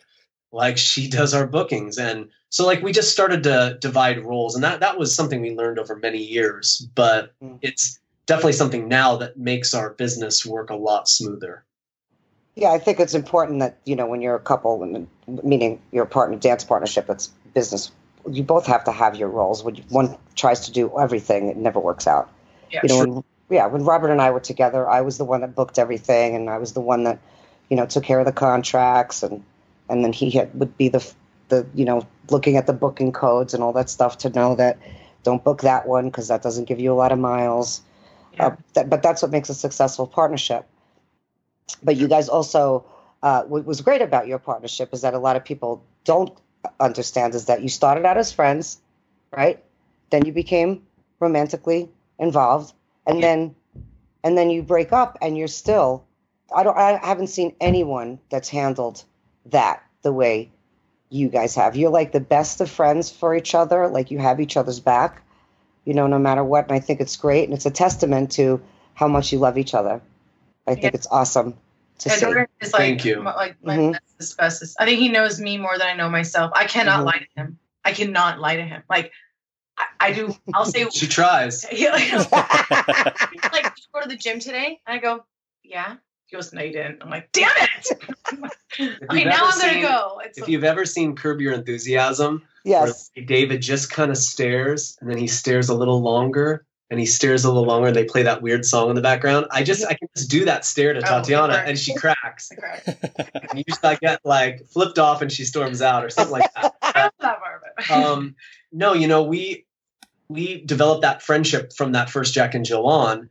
Like she does our bookings. And so like we just started to divide roles. And that that was something we learned over many years. But mm. it's definitely something now that makes our business work a lot smoother. Yeah, I think it's important that you know when you're a couple, and meaning your partner dance partnership, it's business. You both have to have your roles. When one tries to do everything, it never works out. Yeah, you know, when, yeah. When Robert and I were together, I was the one that booked everything, and I was the one that, you know, took care of the contracts, and and then he had, would be the the you know looking at the booking codes and all that stuff to know that don't book that one because that doesn't give you a lot of miles. Yeah. Uh, that, but that's what makes a successful partnership but you guys also uh, what was great about your partnership is that a lot of people don't understand is that you started out as friends right then you became romantically involved and then and then you break up and you're still i don't i haven't seen anyone that's handled that the way you guys have you're like the best of friends for each other like you have each other's back you know no matter what and i think it's great and it's a testament to how much you love each other I think yeah. it's awesome to see. Is like, Thank you. Like my mm-hmm. bestest. I think he knows me more than I know myself. I cannot mm-hmm. lie to him. I cannot lie to him. Like I, I do. I'll say she tries. like, like, go to the gym today? And I go, yeah. He goes, no, you didn't. I'm like, damn it. okay, now I'm gonna go. It's if you've ever seen Curb Your Enthusiasm, yes, David just kind of stares and then he stares a little longer and he stares a little longer and they play that weird song in the background. I just I can just do that stare to oh, Tatiana oh, and she cracks. and usually I get like flipped off and she storms out or something like that. I that part of it. um, no, you know, we we developed that friendship from that first Jack and Jill on.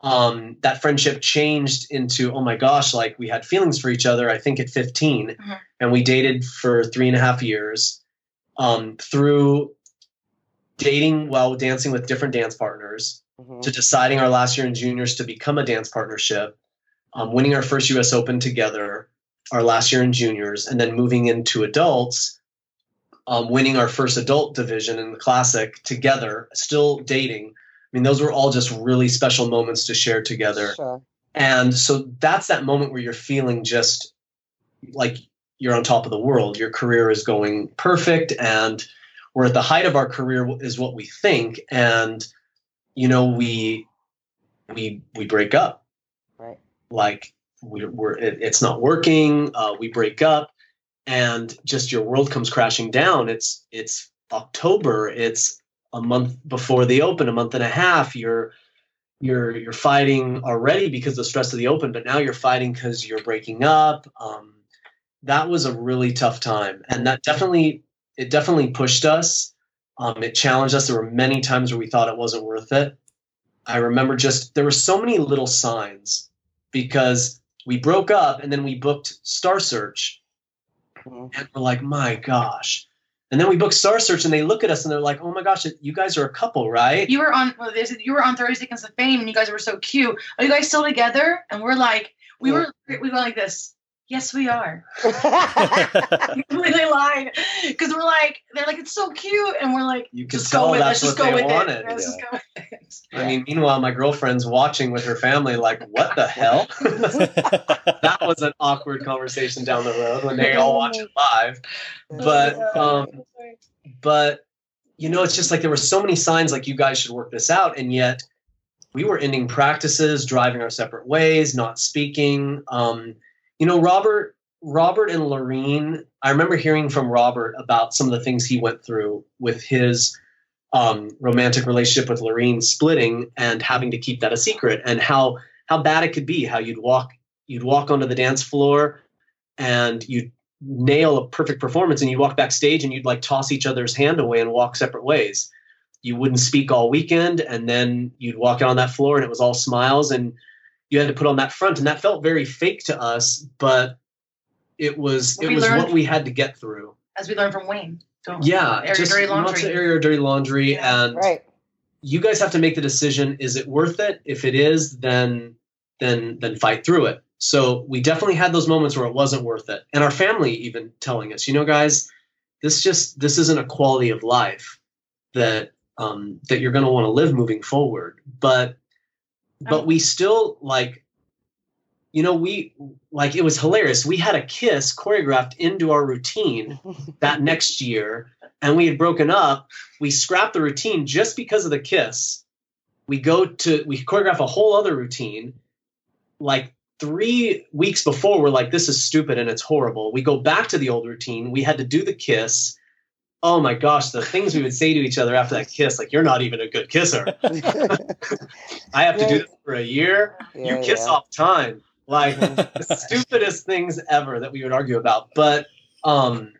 Um, that friendship changed into oh my gosh like we had feelings for each other i think at 15 Mhm. and we dated for three and a half years um, through dating while dancing with different dance partners Mhm. to deciding our last year in juniors to become a dance partnership, um, winning our first US Open together, our last year in juniors, and then moving into adults, um, winning our first adult division in the classic together, still dating. I mean, those were all just really special moments to share together. Sure. And so that's that moment where you're feeling just like you're on top of the world. Your career is going perfect, and we're at the height of our career, is what we think. And you know, we we we break up. Right. Like we're, we're it, it's not working. Uh, we break up, and just your world comes crashing down. It's it's October. It's a month before the open, a month and a half. You're you're you're fighting already because of the stress of the open, but now you're fighting because you're breaking up. Um, that was a really tough time, and that definitely it definitely pushed us. Um, it challenged us. There were many times where we thought it wasn't worth it. I remember just there were so many little signs because we broke up and then we booked Star Search, Mhm. and we're like, my gosh. And then we book Star Search, and they look at us and they're like, "Oh my gosh, you guys are a couple, right?" You were on well, they said you were on 30 Seconds of Fame and you guys were so cute. Are you guys still together? And we're like, we were we were like this. Yes, we are. We completely lied because we're like, they're like, it's so cute, and we're like, You just go with, that's let's just go with wanted. it. Let's Yeah. just go with it. I mean, meanwhile, my girlfriend's watching with her family, like, "What the hell?" that was an awkward conversation down the road when they all watch it live. But um, but you know, it's just like there were so many signs like you guys should work this out, and yet we were ending practices, driving our separate ways, not speaking. Um, you know, Robert, Robert and Laureen. I remember hearing from Robert about some of the things he went through with his um, romantic relationship with Laureen splitting and having to keep that a secret, and how how bad it could be. How you'd walk you'd walk onto the dance floor and you'd nail a perfect performance and you'd walk backstage and you'd like toss each other's hand away and walk separate ways. You wouldn't speak all weekend and then you'd walk out on that floor and it was all smiles and you had to put on that front and that felt very fake to us, but it was it was learned- what we had to get through. As we learned from Wayne. don't? Yeah, Air just dirty lots laundry. of air your dirty laundry Yeah. and right. you guys have to make the decision is it worth it if it is then then then fight through it so we definitely had those moments where it wasn't worth it and our family even telling us you know guys this just this isn't a quality of life that um that you're going to want to live moving forward but but oh. we still like you know we like it was hilarious. We had a kiss choreographed into our routine that next year and we had broken up. We scrapped the routine just because of the kiss. We go to we choreograph a whole other routine. Like three weeks before we're like this is stupid and it's horrible. We go back to the old routine. We had to do the kiss oh my gosh the things we would say to each other after that kiss like you're not even a good kisser i have to do Yeah. this for a year you kiss yeah. off time like the stupidest things ever that we would argue about but um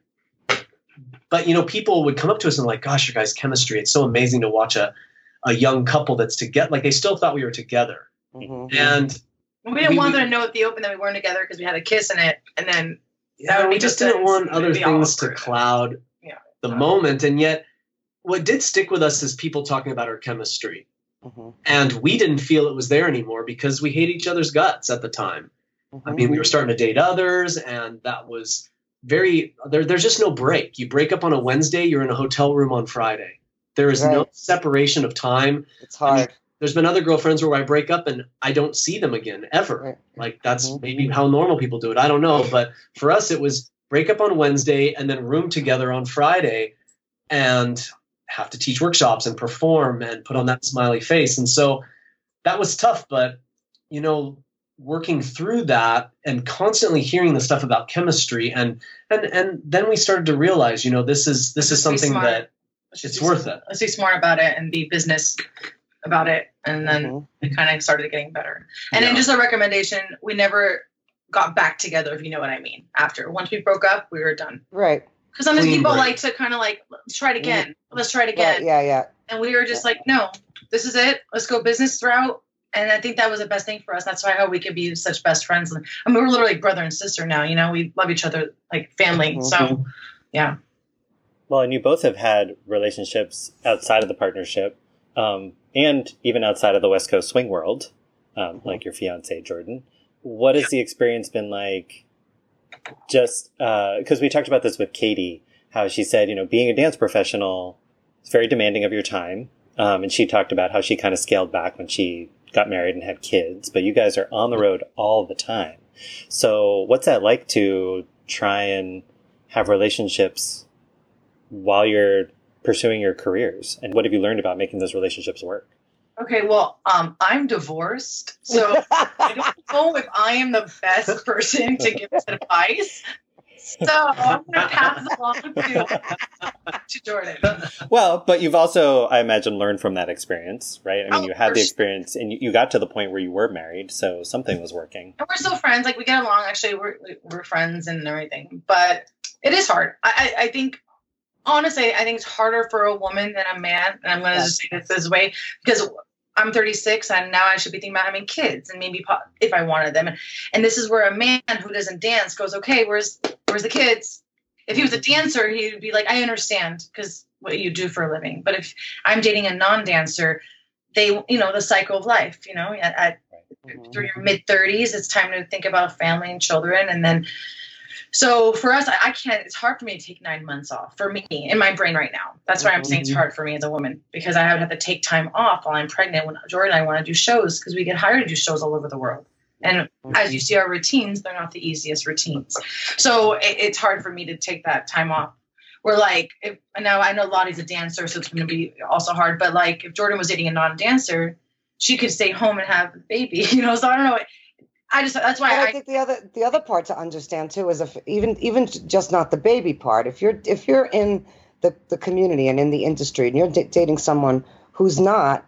but you know people would come up to us and like gosh your guys chemistry it's so amazing to watch a a young couple that's together like they still thought we were together Mhm. and We didn't We- want them to know at the open that we weren't together because we had a kiss in it, and then yeah, would we be just distance, didn't want other be things to cloud Yeah. The moment and yet what did stick with us is people talking about our chemistry Mhm. and we didn't feel it was there anymore because we hate each other's guts at the time I Mhm. mean, we were starting to date others, and that was very. There, there's just no break. You break up on a Wednesday, you're in a hotel room on Friday. There is no separation of time. it's hard. There's been other girlfriends where I break up and I don't see them again ever. Right. Like that's Mhm. maybe how normal people do it. I don't know, but for us, it was break up on Wednesday and then room together on Friday, and have to teach workshops and perform and put on that smiley face. And so that was tough, but you know, working through that and constantly hearing the stuff about chemistry and and and then we started to realize, you know, this is this is Let's be something that it's worth smart. it. Let's be smart about it and be business about it, and then Mhm. it kind of started getting better. And then just a recommendation: we never got back together, if you know what I mean. After once we broke up, we were done. Right. Because sometimes Clean people break. like to kind of like let's try it again, let's try it again, Right. Yeah. Yeah. and we were just like, no, this is it. Let's go business route. and I think that was the best thing for us. That's why how we could be such best friends. I mean, we're literally brother and sister now. You know, we love each other like family. Mm-hmm. So, yeah. Well, and you both have had relationships outside of the partnership, um, and even outside of the West Coast swing world, um, like your fiance Jordan. What has the experience been like? Just because uh, we talked about this with Katie, how she said, you know, being a dance professional is very demanding of your time. Um, and she talked about how she kind of scaled back when she got married and had kids, but you guys are on the road all the time. So what's that like to try and have relationships while you're pursuing your careers? And what have you learned about making those relationships work? Okay, well, um, I'm divorced, so I don't know if I am the best person to give advice. So I'm going to pass along to, to Jordan. Well, but you've also, I imagine, learned from that experience, right? I mean, oh, you had the experience and you, you got to the point where you were married, so something was working. And we're still friends. Like, we get along. Actually, we're, we're friends and everything. But it is hard. I, I, I think honestly, I think it's harder for a woman than a man. And I'm going to yes. just say this this way because I'm 36 and now I should be thinking about having kids and maybe if I wanted them. And this is where a man who doesn't dance goes, okay, where's where's the kids? If he was a dancer, he would be like, I understand because what you do for a living. But if I'm dating a non-dancer, they, you know, the cycle of life, you know, at, at through your mid 30s, it's time to think about family and children, and then so for us, I, I, can't. It's hard for me to take nine months off for me in my brain right now. That's why I'm saying it's mm-hmm. hard for me as a woman because I would have to take time off while I'm pregnant. When Jordan and I want to do shows because we get hired to do shows all over the world. And as you see our routines, they're not the easiest routines. So it, it's hard for me to take that time off. We're like, if, now I know Lottie's a dancer, so it's going to be also hard. But like, if Jordan was dating a non-dancer, she could stay home and have a baby, you know. So I don't know. I just that's why I, I, think the other the other part to understand too is if even even just not the baby part. If you're if you're in the the community and in the industry and you're d- dating someone who's not,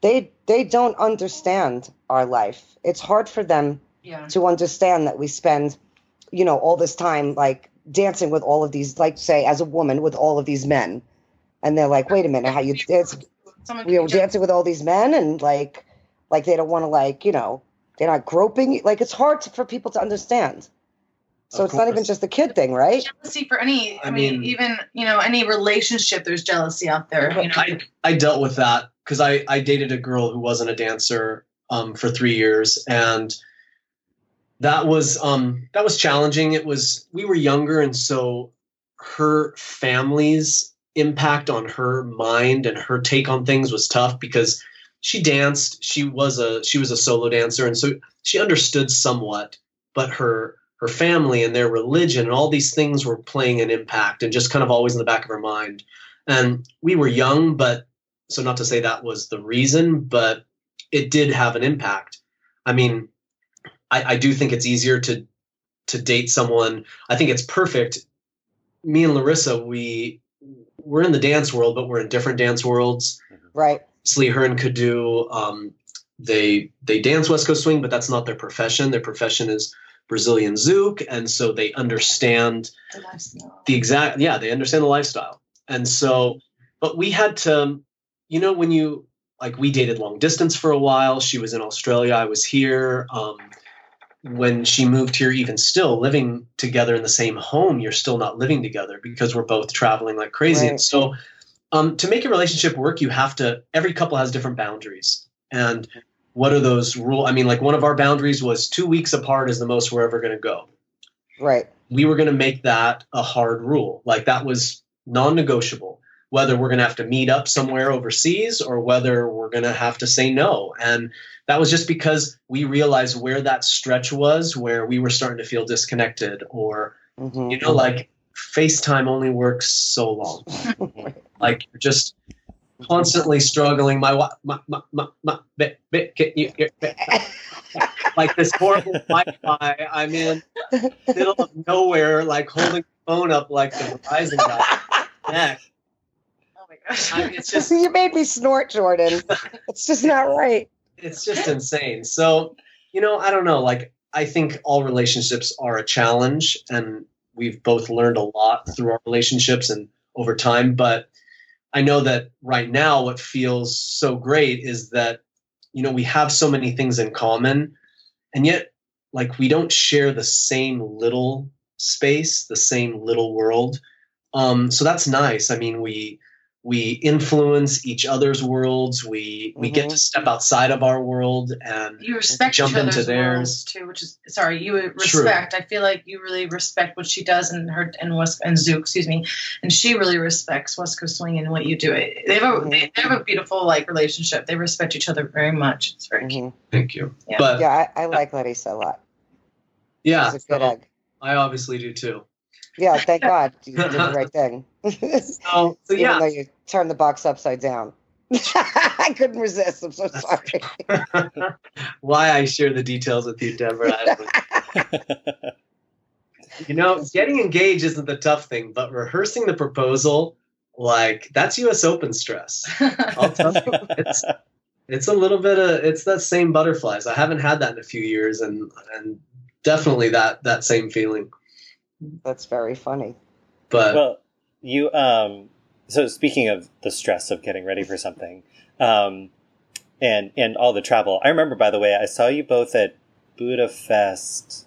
they they don't understand our life. It's hard for them yeah. to understand that we spend, you know, all this time like dancing with all of these, like say as a woman with all of these men, and they're like, wait a minute, how you dance? You know, dancing with all these men and like like they don't want to like you know they're not groping. Like it's hard to, for people to understand. So of it's course. not even just the kid thing, right? Jealousy for any. I, I mean, mean, even you know, any relationship, there's jealousy out there. You know? I I dealt with that because I I dated a girl who wasn't a dancer um, for three years, and that was um that was challenging. It was we were younger, and so her family's impact on her mind and her take on things was tough because she danced. She was a she was a solo dancer, and so she understood somewhat. But her her family and their religion and all these things were playing an impact, and just kind of always in the back of her mind. And we were young, but so not to say that was the reason, but it did have an impact. I mean, I, I do think it's easier to to date someone. I think it's perfect. Me and Larissa, we we're in the dance world, but we're in different dance worlds. Right. Slee Hearn could do. Um, they they dance West Coast swing, but that's not their profession. Their profession is Brazilian zouk, and so they understand the, the exact yeah they understand the lifestyle. And so, but we had to, you know, when you like we dated long distance for a while. She was in Australia, I was here. Um, when she moved here, even still living together in the same home, you're still not living together because we're both traveling like crazy. Right. And so um, to make a relationship work, you have to. Every couple has different boundaries, and what are those rules? I mean, like one of our boundaries was two weeks apart is the most we're ever going to go. Right. We were going to make that a hard rule. Like that was non-negotiable. Whether we're going to have to meet up somewhere overseas or whether we're going to have to say no, and that was just because we realized where that stretch was, where we were starting to feel disconnected, or mm-hmm. you know, like FaceTime only works so long. like you're just constantly struggling. My my my my, my bit, bit, can you, like this horrible Wi-Fi. I'm in middle of nowhere, like holding the phone up like the Verizon guy. Neck. Oh my gosh! I mean, it's just you made me snort, Jordan. It's just not right. It's just insane. So you know, I don't know. Like I think all relationships are a challenge, and we've both learned a lot through our relationships and over time. But I know that right now, what feels so great is that you know, we have so many things in common, and yet, like, we don't share the same little space, the same little world. Um, so that's nice. I mean, we we influence each other's worlds. We we get to step outside of our world and You respect jump each other's into theirs. too, which is sorry. You respect. I feel like you really respect what she does and her and West and Zoo, excuse me, and she really respects West Coast Swing and what you do. They have a they, they have a beautiful like relationship. They respect each other very much. It's very cute. Mhm. Thank you. Yeah. But yeah, Yeah, I, I like Larissa a lot. Yeah, She's a good so egg. I obviously do too. Yeah, thank God you did the right thing. So, so Even though you turned the box upside down. I couldn't resist. I'm so sorry. why I share the details with you, Deborah. I don't know. you know, getting engaged isn't the tough thing, but rehearsing the proposal, like that's U.S. Open stress. I'll tell you, it's it's a little bit of it's that same butterflies. I haven't had that in a few years, and and definitely that that same feeling. That's very funny. But well, you um so speaking of the stress of getting ready for something, um and and all the travel. I remember by the way, I saw you both at Budafest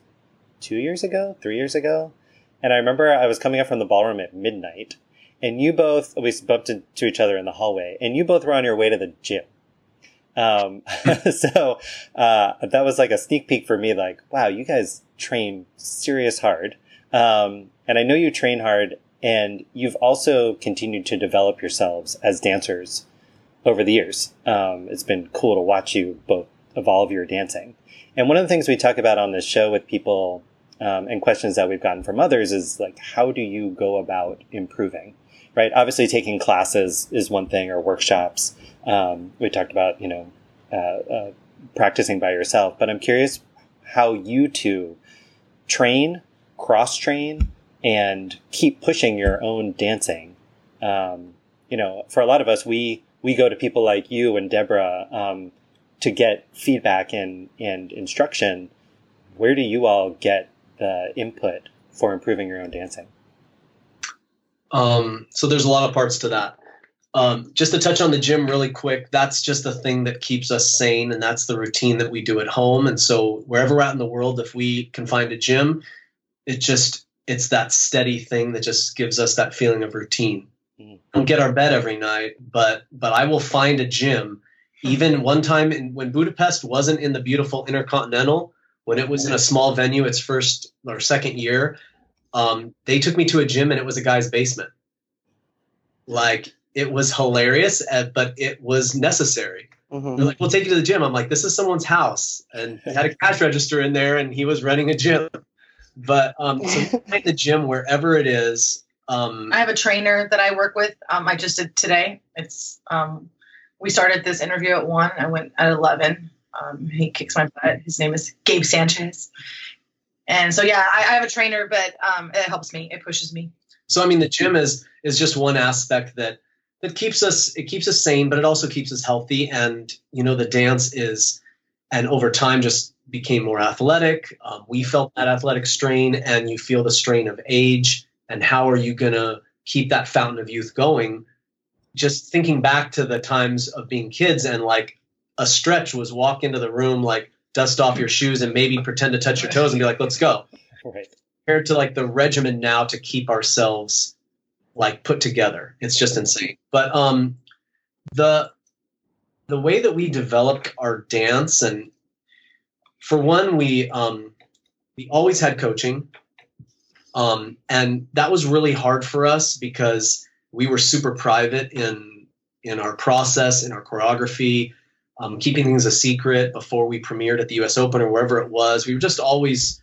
2 years ago, 3 years ago. And I remember I was coming up from the ballroom at midnight and you both we bumped into each other in the hallway and you both were on your way to the gym. Um, so uh, that was like a sneak peek for me. Like, wow, you guys train serious hard, um, and I know you train hard, and you've also continued to develop yourselves as dancers over the years. Um, it's been cool to watch you both evolve your dancing. And one of the things we talk about on this show with people um, and questions that we've gotten from others is like, how do you go about improving? Right? Obviously, taking classes is one thing, or workshops. Um, we talked about, you know, uh, uh, practicing by yourself, but I'm curious how you two train, cross train, and keep pushing your own dancing. Um, you know, for a lot of us, we we go to people like you and Deborah um, to get feedback and and instruction. Where do you all get the input for improving your own dancing? Um, so there's a lot of parts to that. Um, just to touch on the gym really quick, that's just the thing that keeps us sane, and that's the routine that we do at home. And so wherever we're at in the world, if we can find a gym, it just it's that steady thing that just gives us that feeling of routine. Mhm. Don't get our bed every night, but but I will find a gym. Even one time in, when Budafest wasn't in the beautiful Intercontinental, when it was in a small venue, its first or second year, um, they took me to a gym and it was a guy's basement. Like it was hilarious, uh, but it was necessary. hmm They're like, "We'll take you to the gym." I'm like, "This is someone's house," and he had a cash register in there, and he was running a gym. But um, so find the gym wherever it is. Um, I have a trainer that I work with. Um, I just did today. It's um, we started this interview at one. I went at eleven. Um, he kicks my butt. His name is Gabe Sanchez. And so yeah, I, I have a trainer, but um, it helps me. It pushes me. so I mean, the gym is is just one aspect that that keeps us it keeps us sane, but it also keeps us healthy. And you know, the dance is, and over time, just became more athletic. Um, we felt that athletic strain, and you feel the strain of age. And how are you gonna keep that fountain of youth going? Just thinking back to the times of being kids, and like a stretch was walk into the room, like dust off your shoes, and maybe pretend to touch your toes, and be like, "Let's go." Right. compared to like the regimen now to keep ourselves like put together it's just insane but um the the way that we developed our dance and for one we um we always had coaching. Um and that was really hard for us because we were super private in in our process in our choreography um, keeping things a secret before we premiered at the us open or wherever it was. We were just always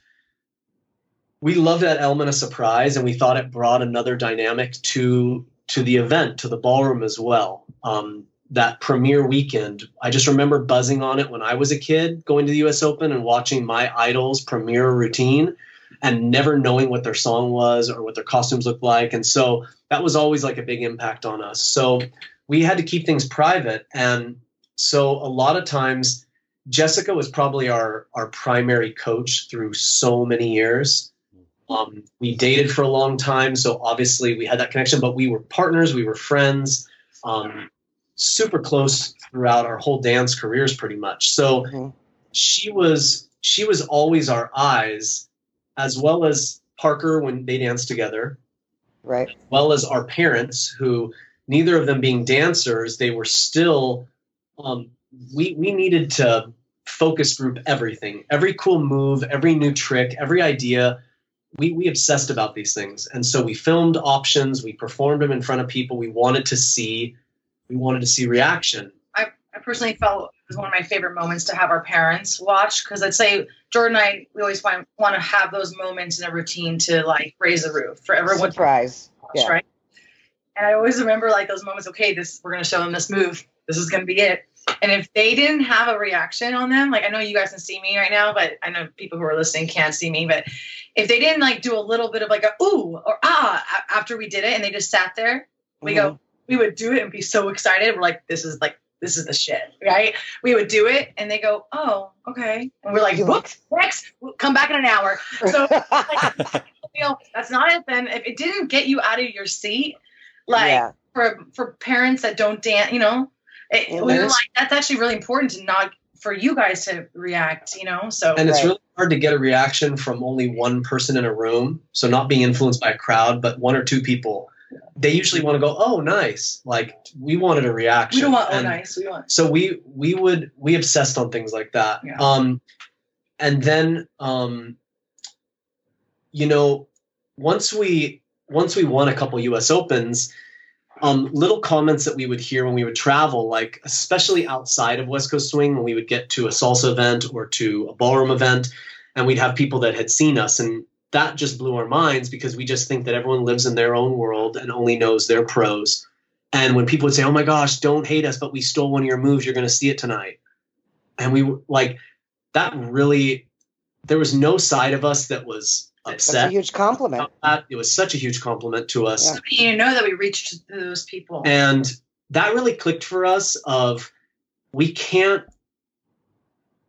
we loved that element of surprise and we thought it brought another dynamic to to the event to the ballroom as well. Um, that premiere weekend i just remember buzzing on it when i was a kid going to the us open and watching my idols premiere routine and never knowing what their song was or what their costumes looked like and so that was always like a big impact on us so we had to keep things private and so a lot of times jessica was probably our our primary coach through so many years um, we dated for a long time, so obviously we had that connection. But we were partners, we were friends. Um, super close throughout our whole dance careers pretty much so Mhm. she was she was always our eyes as well as parker when they danced together Right. as well as our parents who neither of them being dancers they were still um, we we needed to focus group everything every cool move every new trick every idea we we obsessed about these things and so we filmed options we performed them in front of people we wanted to see we wanted to see reaction I personally felt it was one of my favorite moments to have our parents watch because I'd say Jordan and I we always find, want to have those moments in a routine to like raise the roof for everyone to Surprise. watch, Yeah. right? And I always remember like those moments. Okay, this we're gonna show them this move. This is gonna be it. And if they didn't have a reaction on them, like I know you guys can see me right now, but I know people who are listening can't see me. But if they didn't like do a little bit of like a ooh or ah after we did it, and they just sat there, we Mhm. go, we would do it and be so excited. We're like, this is like this is the shit, right? We would do it, and they go, oh, okay, and we're like, You book next, come back in an hour. So you know, that's not it. Then if it didn't get you out of your seat, like yeah. for for parents that don't dance, you know, it, we were like that's actually really important to not for you guys to react, you know. So and it's Right. really hard to get a reaction from only one person in a room so not being influenced by a crowd but one or two people they usually want to go oh nice. Like we wanted a reaction. We don't want oh And nice, we want. so we we would we obsessed on things like that. Yeah. um and then um you know once we once we won a couple us opens um, little comments that we would hear when we would travel, like especially outside of West Coast Swing, when we would get to a salsa event or to a ballroom event, and we'd have people that had seen us, and that just blew our minds because we just think that everyone lives in their own world and only knows their pros. And when people would say, "Oh my gosh, don't hate us, but we stole one of your moves. You're going to see it tonight," and we were like, that really, there was no side of us that was upset. That's a huge compliment. that. It was such a huge compliment to us Yeah. you know that we reached those people. and that really clicked for us of we can't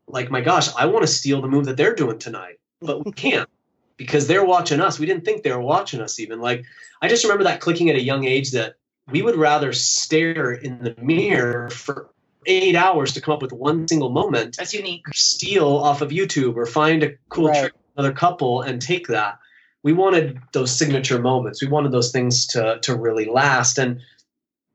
like my gosh i want to steal the move that they're doing tonight but we can't because they're watching us. We didn't think they were watching us even. Like i just remember that clicking at a young age that we would rather stare in the mirror for eight hours to come up with one single moment That's unique. steal off of youtube or find a cool Right. trick another couple and take that. We wanted those signature moments. We wanted those things to to really last. And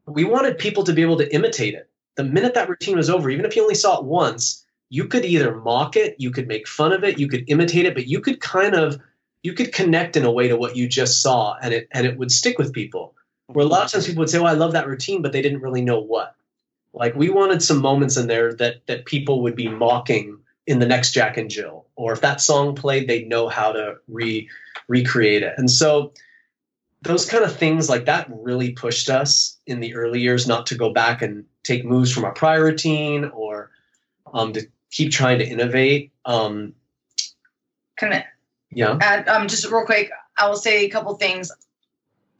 we wanted people to be able to imitate it. The minute that routine was over even if you only saw it once you could either mock it you could make fun of it you could imitate it but you could kind of you could connect in a way to what you just saw and it and it would stick with people. Where a lot of times people would say well i love that routine but they didn't really know what. Like we wanted some moments in there that that people would be mocking in the next jack and jill or if that song played they'd know how to re recreate it. And so those kind of things like that really pushed us in the early years not to go back and take moves from our prior routine or um, to keep trying to innovate. Um, I yeah add um just real quick? I will say a couple things.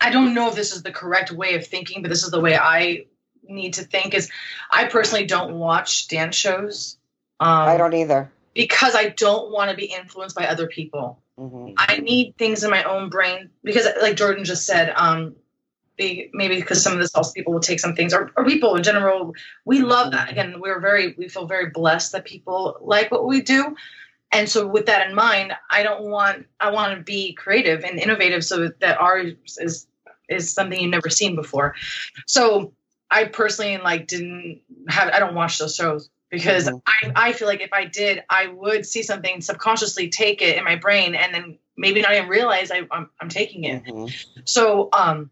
I don't know if this is the correct way of thinking, but this is the way I need to think. Is I personally don't watch dance shows. Um, I don't either. because I don't want to be influenced by other people. Mhm. I need things in my own brain because, like Jordan just said, um, be, maybe because some of the salsa people will take some things, or, or people in general, we love that. Again, we're very, we feel very blessed that people like what we do, and so with that in mind, I don't want, I want to be creative and innovative, so that ours is is something you've never seen before. So I personally like didn't have, I don't watch those shows because Mhm. I, I feel like if I did, I would see something subconsciously take it in my brain and then maybe not even realize I, I'm, I'm taking it. Mhm. So um,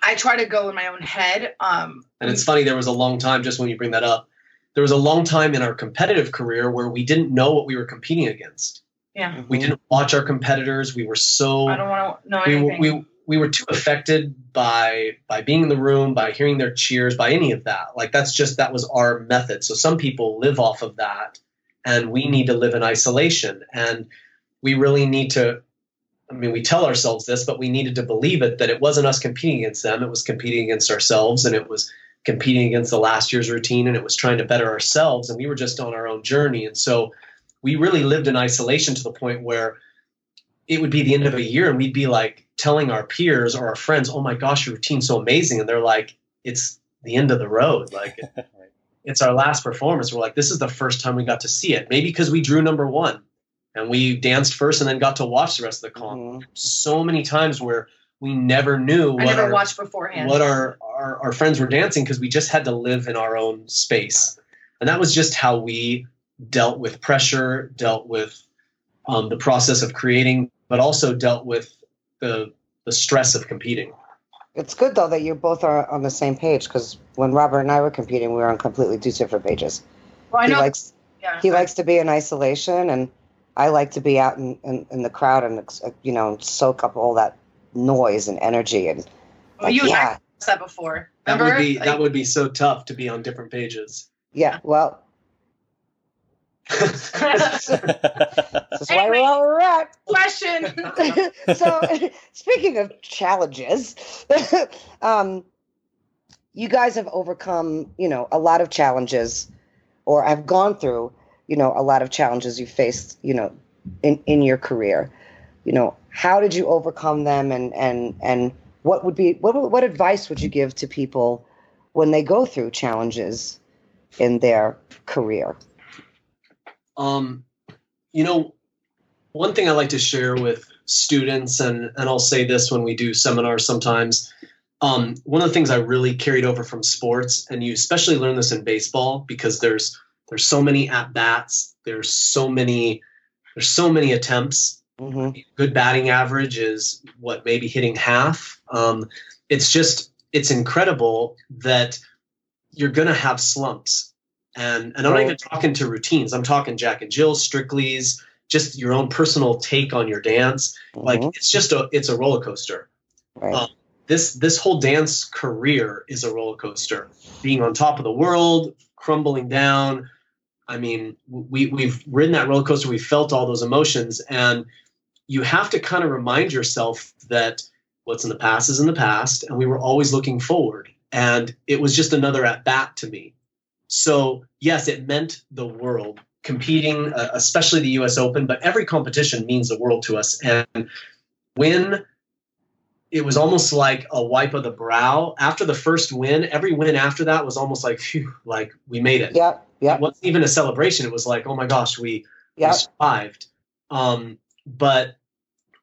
I try to go in my own head. Um, And it's funny, there was a long time, just when you bring that up, there was a long time in our competitive career where we didn't know what we were competing against. yeah, mm-hmm. We didn't watch our competitors. We were so I don't want to know we, anything. we we were too affected by by being in the room, by hearing their cheers, by any of that. Like that's just that was our method. So some people live off of that, and we need to live in isolation. And we really need to. I mean, we tell ourselves this, but we needed to believe it that it wasn't us competing against them; it was competing against ourselves, and it was competing against the last year's routine, and it was trying to better ourselves. And we were just on our own journey, and so we really lived in isolation to the point where it would be the end of a year and we'd be like telling our peers or our friends, "Oh my gosh, your routine's so amazing," and they're like, "It's the end of the road. Like it's our last performance. We're like, this is the first time we got to see it. Maybe because we drew number one and we danced first and then got to watch the rest of the comp. Mhm. So many times where we never knew I what never our, watched beforehand. what our, our, our friends were dancing because we just had to live in our own space. And that was just how we dealt with pressure, dealt with um, the process of creating, but also dealt with the, the stress of competing. It's good though that you both are on the same page because when Robert and I were competing, we were on completely two different pages. well, I he know. likes yeah. he likes to be in isolation, and I like to be out in, in, in the crowd and uh, you know soak up all that noise and energy and like, you and yeah, discussed that before. That would be Like, that would be so tough to be on different pages. yeah. Well, that's why we're all we're question. so speaking of challenges um, you guys have overcome you know a lot of challenges or have gone through you know a lot of challenges you faced you know in in your career you know how did you overcome them and and and what would be what what advice would you give to people when they go through challenges in their career Um, you know, one thing I like to share with students, and and I'll say this when we do seminars sometimes. Um, one of the things I really carried over from sports, and you especially learn this in baseball because there's there's so many at bats, there's so many there's so many attempts. Hmm Good batting average is what maybe hitting half. Um, it's just it's incredible that you're going to have slumps. And, and I'm not even talking to routines. I'm talking Jack and Jill, Strictly's, just your own personal take on your dance. Like it's just a it's a roller coaster. right um, This this whole dance career is a roller coaster. Being on top of the world, crumbling down. I mean, we we've ridden that roller coaster. We felt all those emotions, and you have to kind of remind yourself that what's in the past is in the past, and we were always looking forward. And it was just another at bat to me. So yes, it meant the world competing, uh, especially the U.S. Open, but every competition means the world to us. And when it was almost like a wipe of the brow after the first win, every win after that was almost like, phew, like we made it. Yeah. Yeah. It wasn't even a celebration. It was like, oh my gosh, we, we survived. Um, but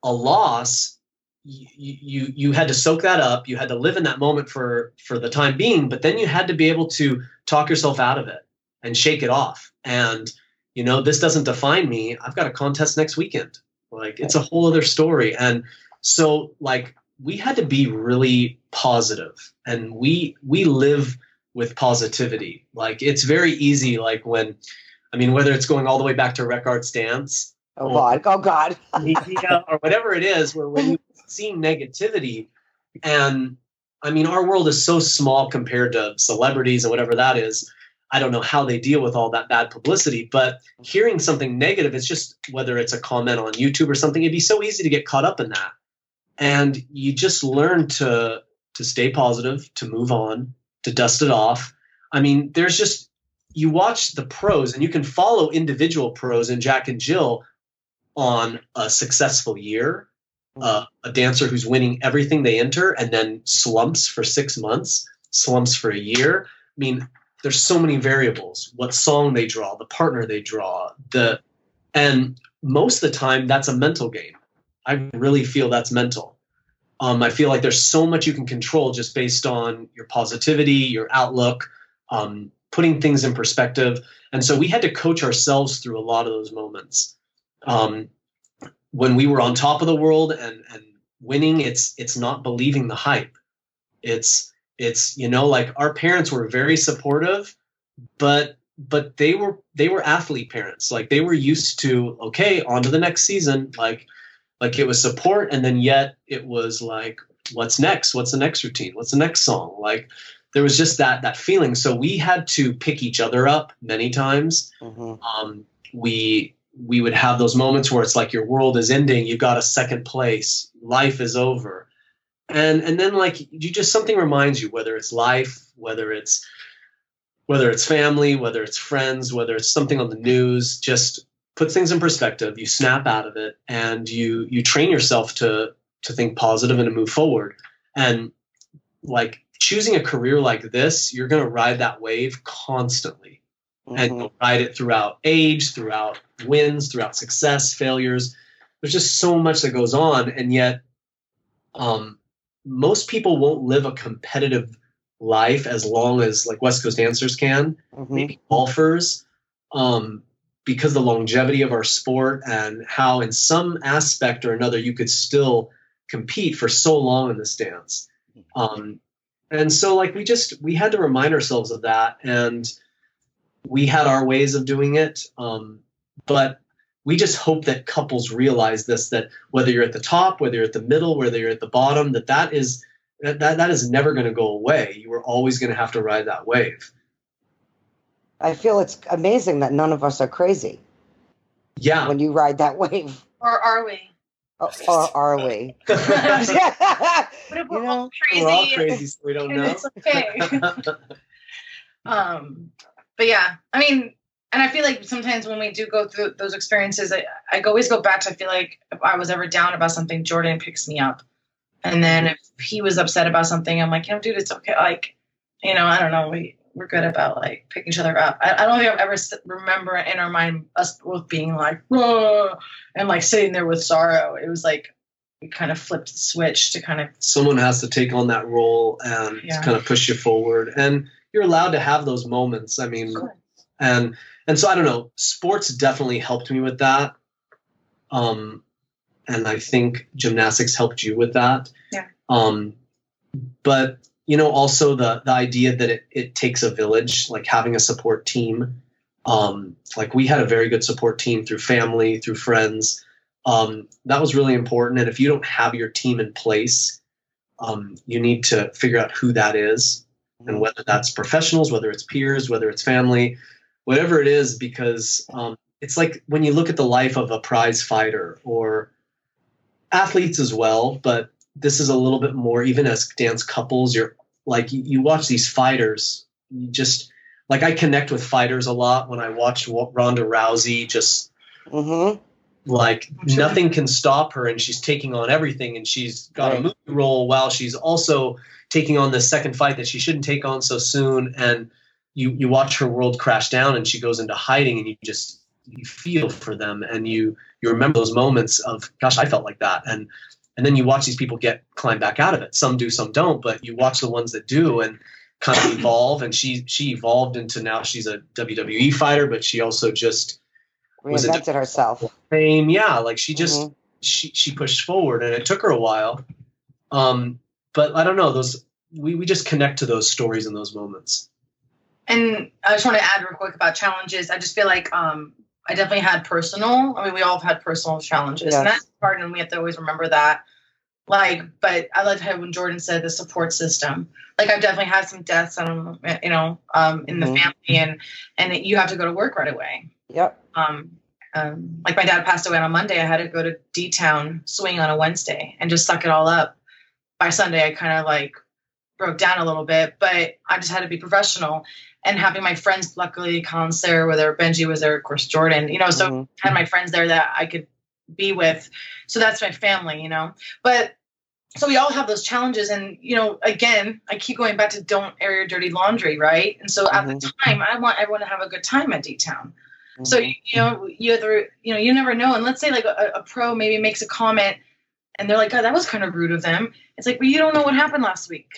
a loss, you, you you had to soak that up. You had to live in that moment for for the time being. But then you had to be able to talk yourself out of it and shake it off. And you know, this doesn't define me. I've got a contest next weekend. Like it's a whole other story. And so like we had to be really positive, and we we live with positivity. Like it's very easy. Like when I mean, whether it's going all the way back to Record Stance oh god oh god or whatever it is, where when you see negativity, and I mean, our world is so small compared to celebrities and whatever that is. I don't know how they deal with all that bad publicity, but hearing something negative, it's just whether it's a comment on YouTube or something, it'd be so easy to get caught up in that. And you just learn to to stay positive, to move on, to dust it off. I mean, there's just you watch the pros and you can follow individual pros and Jack and Jill on a successful year, uh, a dancer who's winning everything they enter and then slumps for six months, slumps for a year. I mean, there's so many variables. What song they draw, the partner they draw, the and most of the time that's a mental game. I really feel that's mental. Um, I feel like there's so much you can control just based on your positivity, your outlook, um, putting things in perspective. And so we had to coach ourselves through a lot of those moments. Um, when we were on top of the world and and winning, it's it's not believing the hype. It's it's you know like our parents were very supportive, but but they were they were athlete parents. Like they were used to okay, on to the next season. Like like it was support, and then yet it was like what's next? What's the next routine? What's the next song? Like there was just that that feeling. So we had to pick each other up many times. Mhm. Um, we we would have those moments where it's like your world is ending. You got a second place. Life is over, and and then like you just something reminds you whether it's life, whether it's whether it's family, whether it's friends, whether it's something on the news. Just put things in perspective. You snap out of it, and you you train yourself to to think positive and to move forward. And like choosing a career like this, you're going to ride that wave constantly. Mm-hmm. And you'll ride it throughout age, throughout wins, throughout success, failures. There's just so much that goes on. And yet, um, most people won't live a competitive life as long as like West Coast dancers can, mm-hmm. maybe golfers, um, because the longevity of our sport and how in some aspect or another you could still compete for so long in this dance. Um, and so like we just we had to remind ourselves of that and we had our ways of doing it um, but we just hope that couples realize this that whether you're at the top whether you're at the middle whether you're at the bottom that that is that that is never going to go away you are always going to have to ride that wave i feel it's amazing that none of us are crazy yeah when you ride that wave or are we or, or are we? what if we're you know, all crazy? We're all crazy, so we don't know. It's okay. um, but yeah, I mean, and I feel like sometimes when we do go through those experiences, I, I always go back to I feel like if I was ever down about something, Jordan picks me up. And then if he was upset about something, I'm like, you know, dude, it's okay. Like, you know, I don't know. We we're good about like picking each other up. I, I don't think I've ever remember in our mind us both being like, Whoa, and like sitting there with sorrow. It was like we kind of flipped the switch to kind of someone has to take on that role and yeah. kind of push you forward. And you're allowed to have those moments. I mean, and and so I don't know. Sports definitely helped me with that. Um, and I think gymnastics helped you with that. Yeah. Um, but you know, also the the idea that it, it takes a village, like having a support team. Um, like we had a very good support team through family, through friends. Um, that was really important. And if you don't have your team in place, um, you need to figure out who that is and whether that's professionals, whether it's peers, whether it's family, whatever it is, because um, it's like when you look at the life of a prize fighter or athletes as well, but this is a little bit more even as dance couples you're like you, you watch these fighters you just like i connect with fighters a lot when i watch ronda rousey just mm-hmm. like sure. nothing can stop her and she's taking on everything and she's got right. a movie role while she's also taking on the second fight that she shouldn't take on so soon and you you watch her world crash down and she goes into hiding and you just you feel for them and you you remember those moments of gosh i felt like that. And and then you watch these people get climb back out of it. Some do some don't but you watch the ones that do and kind of evolve. And she she evolved into now she's a wwe fighter but she also just reinvented herself. fame. Yeah like she just mm-hmm. she she pushed forward and it took her a while. Um but i don't know those we, we just connect to those stories and those moments and i just want to add real quick about challenges i just feel like um I definitely had personal. I mean, we all have had personal challenges, yes. and that's hard, and we have to always remember that. Like, but I loved how when Jordan said the support system. Like, I've definitely had some deaths, um, you know, um, in mm-hmm. the family, and and it, you have to go to work right away. Yep. Um, um, like my dad passed away on a Monday. I had to go to D Town swing on a Wednesday and just suck it all up. By Sunday, I kind of like broke down a little bit, but I just had to be professional and having my friends, luckily, Colin's there, whether Benji was there, of course, Jordan, you know, so mm-hmm. Had my friends there that I could be with. So that's my family, you know. But so we all have those challenges. And, you know, again, I keep going back to don't air your dirty laundry, right? And so mm-hmm. at the mm-hmm. time, I want everyone to have a good time at D Town. Mm-hmm. So, you know, you either, you know, you never know. And let's say like a, a pro maybe makes a comment and they're like, God, that was kind of rude of them. It's like, well, you don't know what happened last week.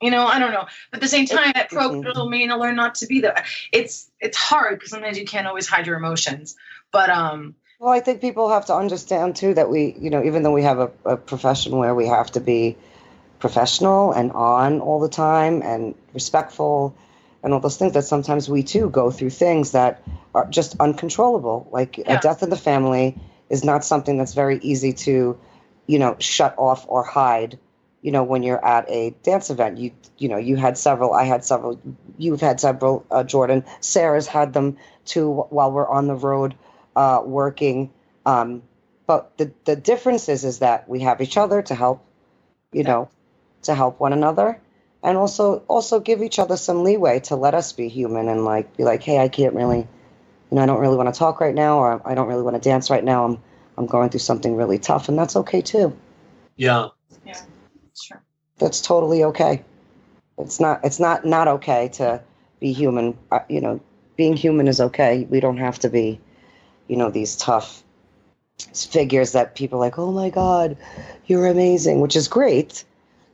You know, I don't know. But at the same time, that pro doesn't mean to learn not to be there. It's it's hard because sometimes you can't always hide your emotions. But um well, I think people have to understand too that we, you know, even though we have a, a profession where we have to be professional and on all the time and respectful and all those things, that sometimes we too go through things that are just uncontrollable. Like yeah. a death in the family is not something that's very easy to, you know, shut off or hide you know when you're at a dance event. You you know you had several i had several you've had several uh, jordan. Sarah's had them too while we're on the road uh, working. Um, but the the difference is is that we have each other to help you know to help one another and also also give each other some leeway to let us be human and like be like hey i can't really you know i don't really want to talk right now or i don't really want to dance right now. I'm i'm going through something really tough and that's okay too yeah yeah Sure. That's totally okay. It's not. It's not not okay to be human. Uh, you know, being human is okay. We don't have to be, you know, these tough figures that people are like. Oh my God, you're amazing, which is great.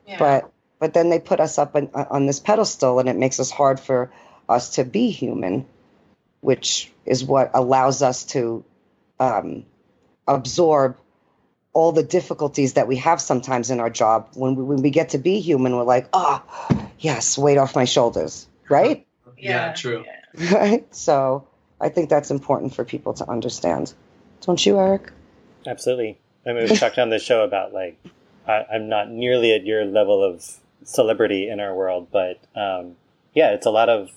Yeah. But but then they put us up on, on this pedestal, and it makes us hard for us to be human, which is what allows us to um, absorb all the difficulties that we have sometimes in our job. When we, when we get to be human, we're like, oh, yes, weight off my shoulders, right? Yeah, true. yeah. right. So I think that's important for people to understand. Don't you, Eric? Absolutely. I mean, we've talked on the show about like I, I'm not nearly at your level of celebrity in our world, but um, yeah, it's a lot of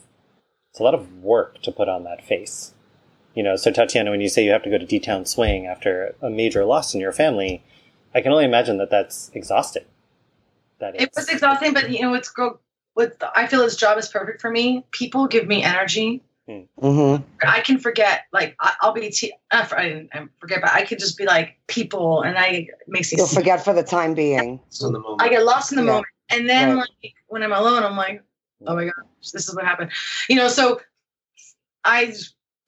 it's a lot of work to put on that face. You know, so Tatiana, when you say you have to go to D Town Swing after a major loss in your family, I can only imagine that that's exhausting. That It it's- was exhausting, but you know, it's go. What I feel this job is perfect for me. People give me energy. Mm-hmm. I can forget. Like I, I'll be. T- uh, I forget, but I could just be like people, and I makes me. You'll forget for the time being. In the moment. I get lost in the Yeah. moment, and then Right. like when I'm alone, I'm like, oh my gosh, this is what happened. You know, so I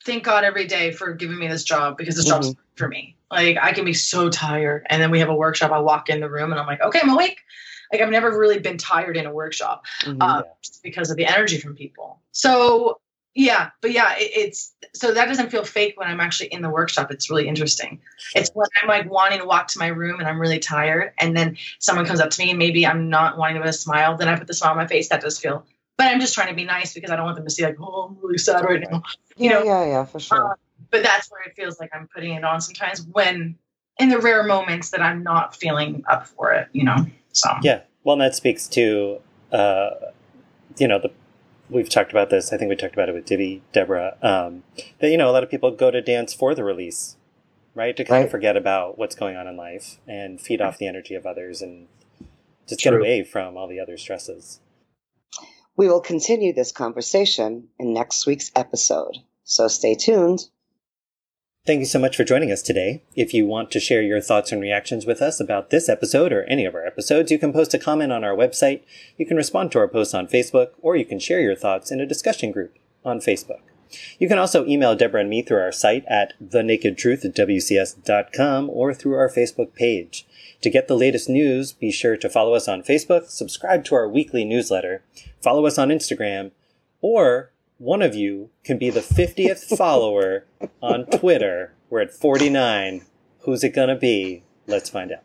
thank God every day for giving me this job because this job's for me. Like I can be so tired, and then we have a workshop. I walk in the room, and I'm like, okay, I'm awake. Like I've never really been tired in a workshop Mhm. uh, just because of the energy from people. So yeah, but yeah, it, it's so that doesn't feel fake when I'm actually in the workshop. It's really interesting. It's when I'm like wanting to walk to my room and I'm really tired, and then someone comes up to me and maybe I'm not wanting to put a smile. Then I put the smile on my face. That does feel. But I'm just trying to be nice because I don't want them to see like, oh, I'm really sad right now. You yeah, know, yeah, yeah, for sure. uh, but that's where it feels like I'm putting it on sometimes when in the rare moments that I'm not feeling up for it. You know, so Yeah. Well, and that speaks to, uh, you know, the we've talked about this. I think we talked about it with Divi, Deborah. Um, that you know, a lot of people go to dance for the release, right? To kind of forget about what's going on in life and feed off the energy of others and just get away from all the other stresses. We will continue this conversation in next week's episode. So stay tuned. Thank you so much for joining us today. If you want to share your thoughts and reactions with us about this episode or any of our episodes, you can post a comment on our website, you can respond to our posts on Facebook, or you can share your thoughts in a discussion group on Facebook. You can also email Deborah and me through our site at thenakedtruth@wcs.com or through our Facebook page. To get the latest news, be sure to follow us on Facebook, subscribe to our weekly newsletter, follow us on Instagram, or one of you can be the 50th follower on Twitter. We're at 49. Who's it gonna be? Let's find out.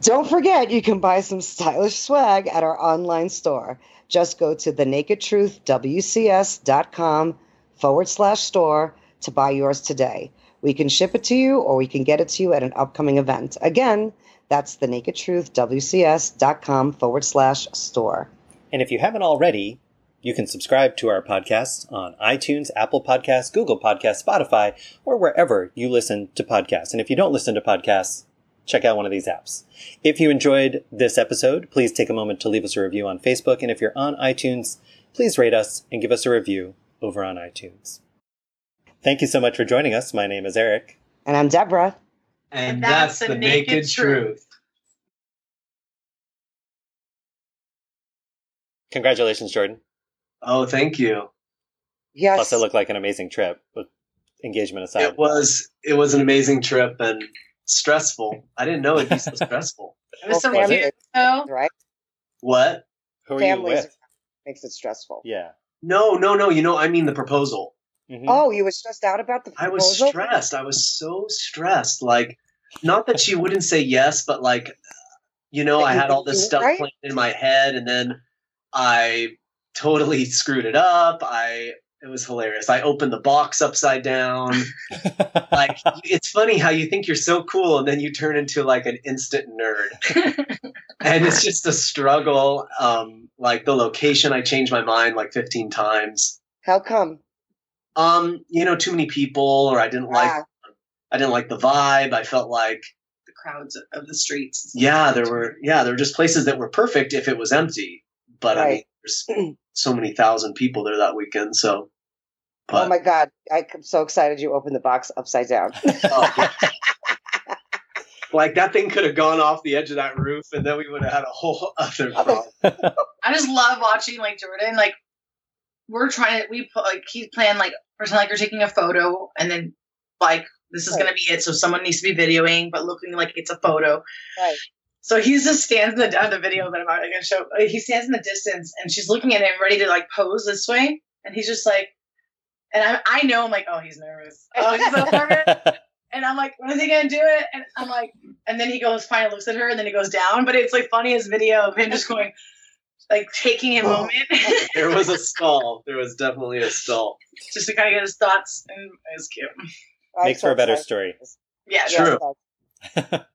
Don't forget, you can buy some stylish swag at our online store. Just go to thenakedtruthwcs.com forward slash store to buy yours today. We can ship it to you or we can get it to you at an upcoming event. Again, that's thenakedtruthwcs.com forward slash store. And if you haven't already, you can subscribe to our podcast on iTunes, Apple Podcasts, Google Podcasts, Spotify, or wherever you listen to podcasts. And if you don't listen to podcasts, check out one of these apps. If you enjoyed this episode, please take a moment to leave us a review on Facebook. And if you're on iTunes, please rate us and give us a review over on iTunes. Thank you so much for joining us. My name is Eric. And I'm Deborah. and, And that's, that's the the naked, naked truth. Congratulations, Jordan. Oh, thank you. Yes. Plus, it looked like an amazing trip, with engagement aside. It was it was an amazing trip and stressful. I didn't know it'd be so stressful. it was so Well, family- cute. though. right? What? Who are you with? makes it stressful. Yeah. No, no, no. You know, I mean the proposal. Mhm. Oh, you were stressed out about the proposal? I was stressed. I was so stressed. Like, not that she wouldn't say yes, but like, you know, That I had all this stuff right? planned in my head, and then I totally screwed it up. I it was hilarious. I opened the box upside down. like, it's funny how you think you're so cool, and then you turn into like an instant nerd. and it's just a struggle. Um, like the location, I changed my mind like 15 times. How come? Um, you know, too many people, or I didn't like Ah, I didn't like the vibe. I felt like the crowds of the streets. yeah, there were yeah, there were just places that were perfect if it was empty. But I mean, there's so many thousand people there that weekend. So, but oh my God. I'm so excited you opened the box upside down. oh, like that thing could have gone off the edge of that roof, and then we would have had a whole other problem. I just love watching like Jordan. Like we're trying to we put like he's playing like pretend like you're taking a photo, and then like this is Right. gonna be it. So someone needs to be videoing, but looking like it's a photo. Right. So he just stands in the, on the video that I'm not gonna show. uh, He stands in the distance, and she's looking at him, ready to like pose this way, and he's just like, and I, I know I'm like, oh, he's nervous. Oh, he's so nervous. And I'm like, when is he gonna do it? And I'm like, and then he goes, finally looks at her, and then he goes down. But it's like funniest video of him just going, like taking a Oh. moment, there was a stall. There was definitely a stall. just to kind of get his thoughts, and it was cute. Makes for a better story. Yeah, True. Yes,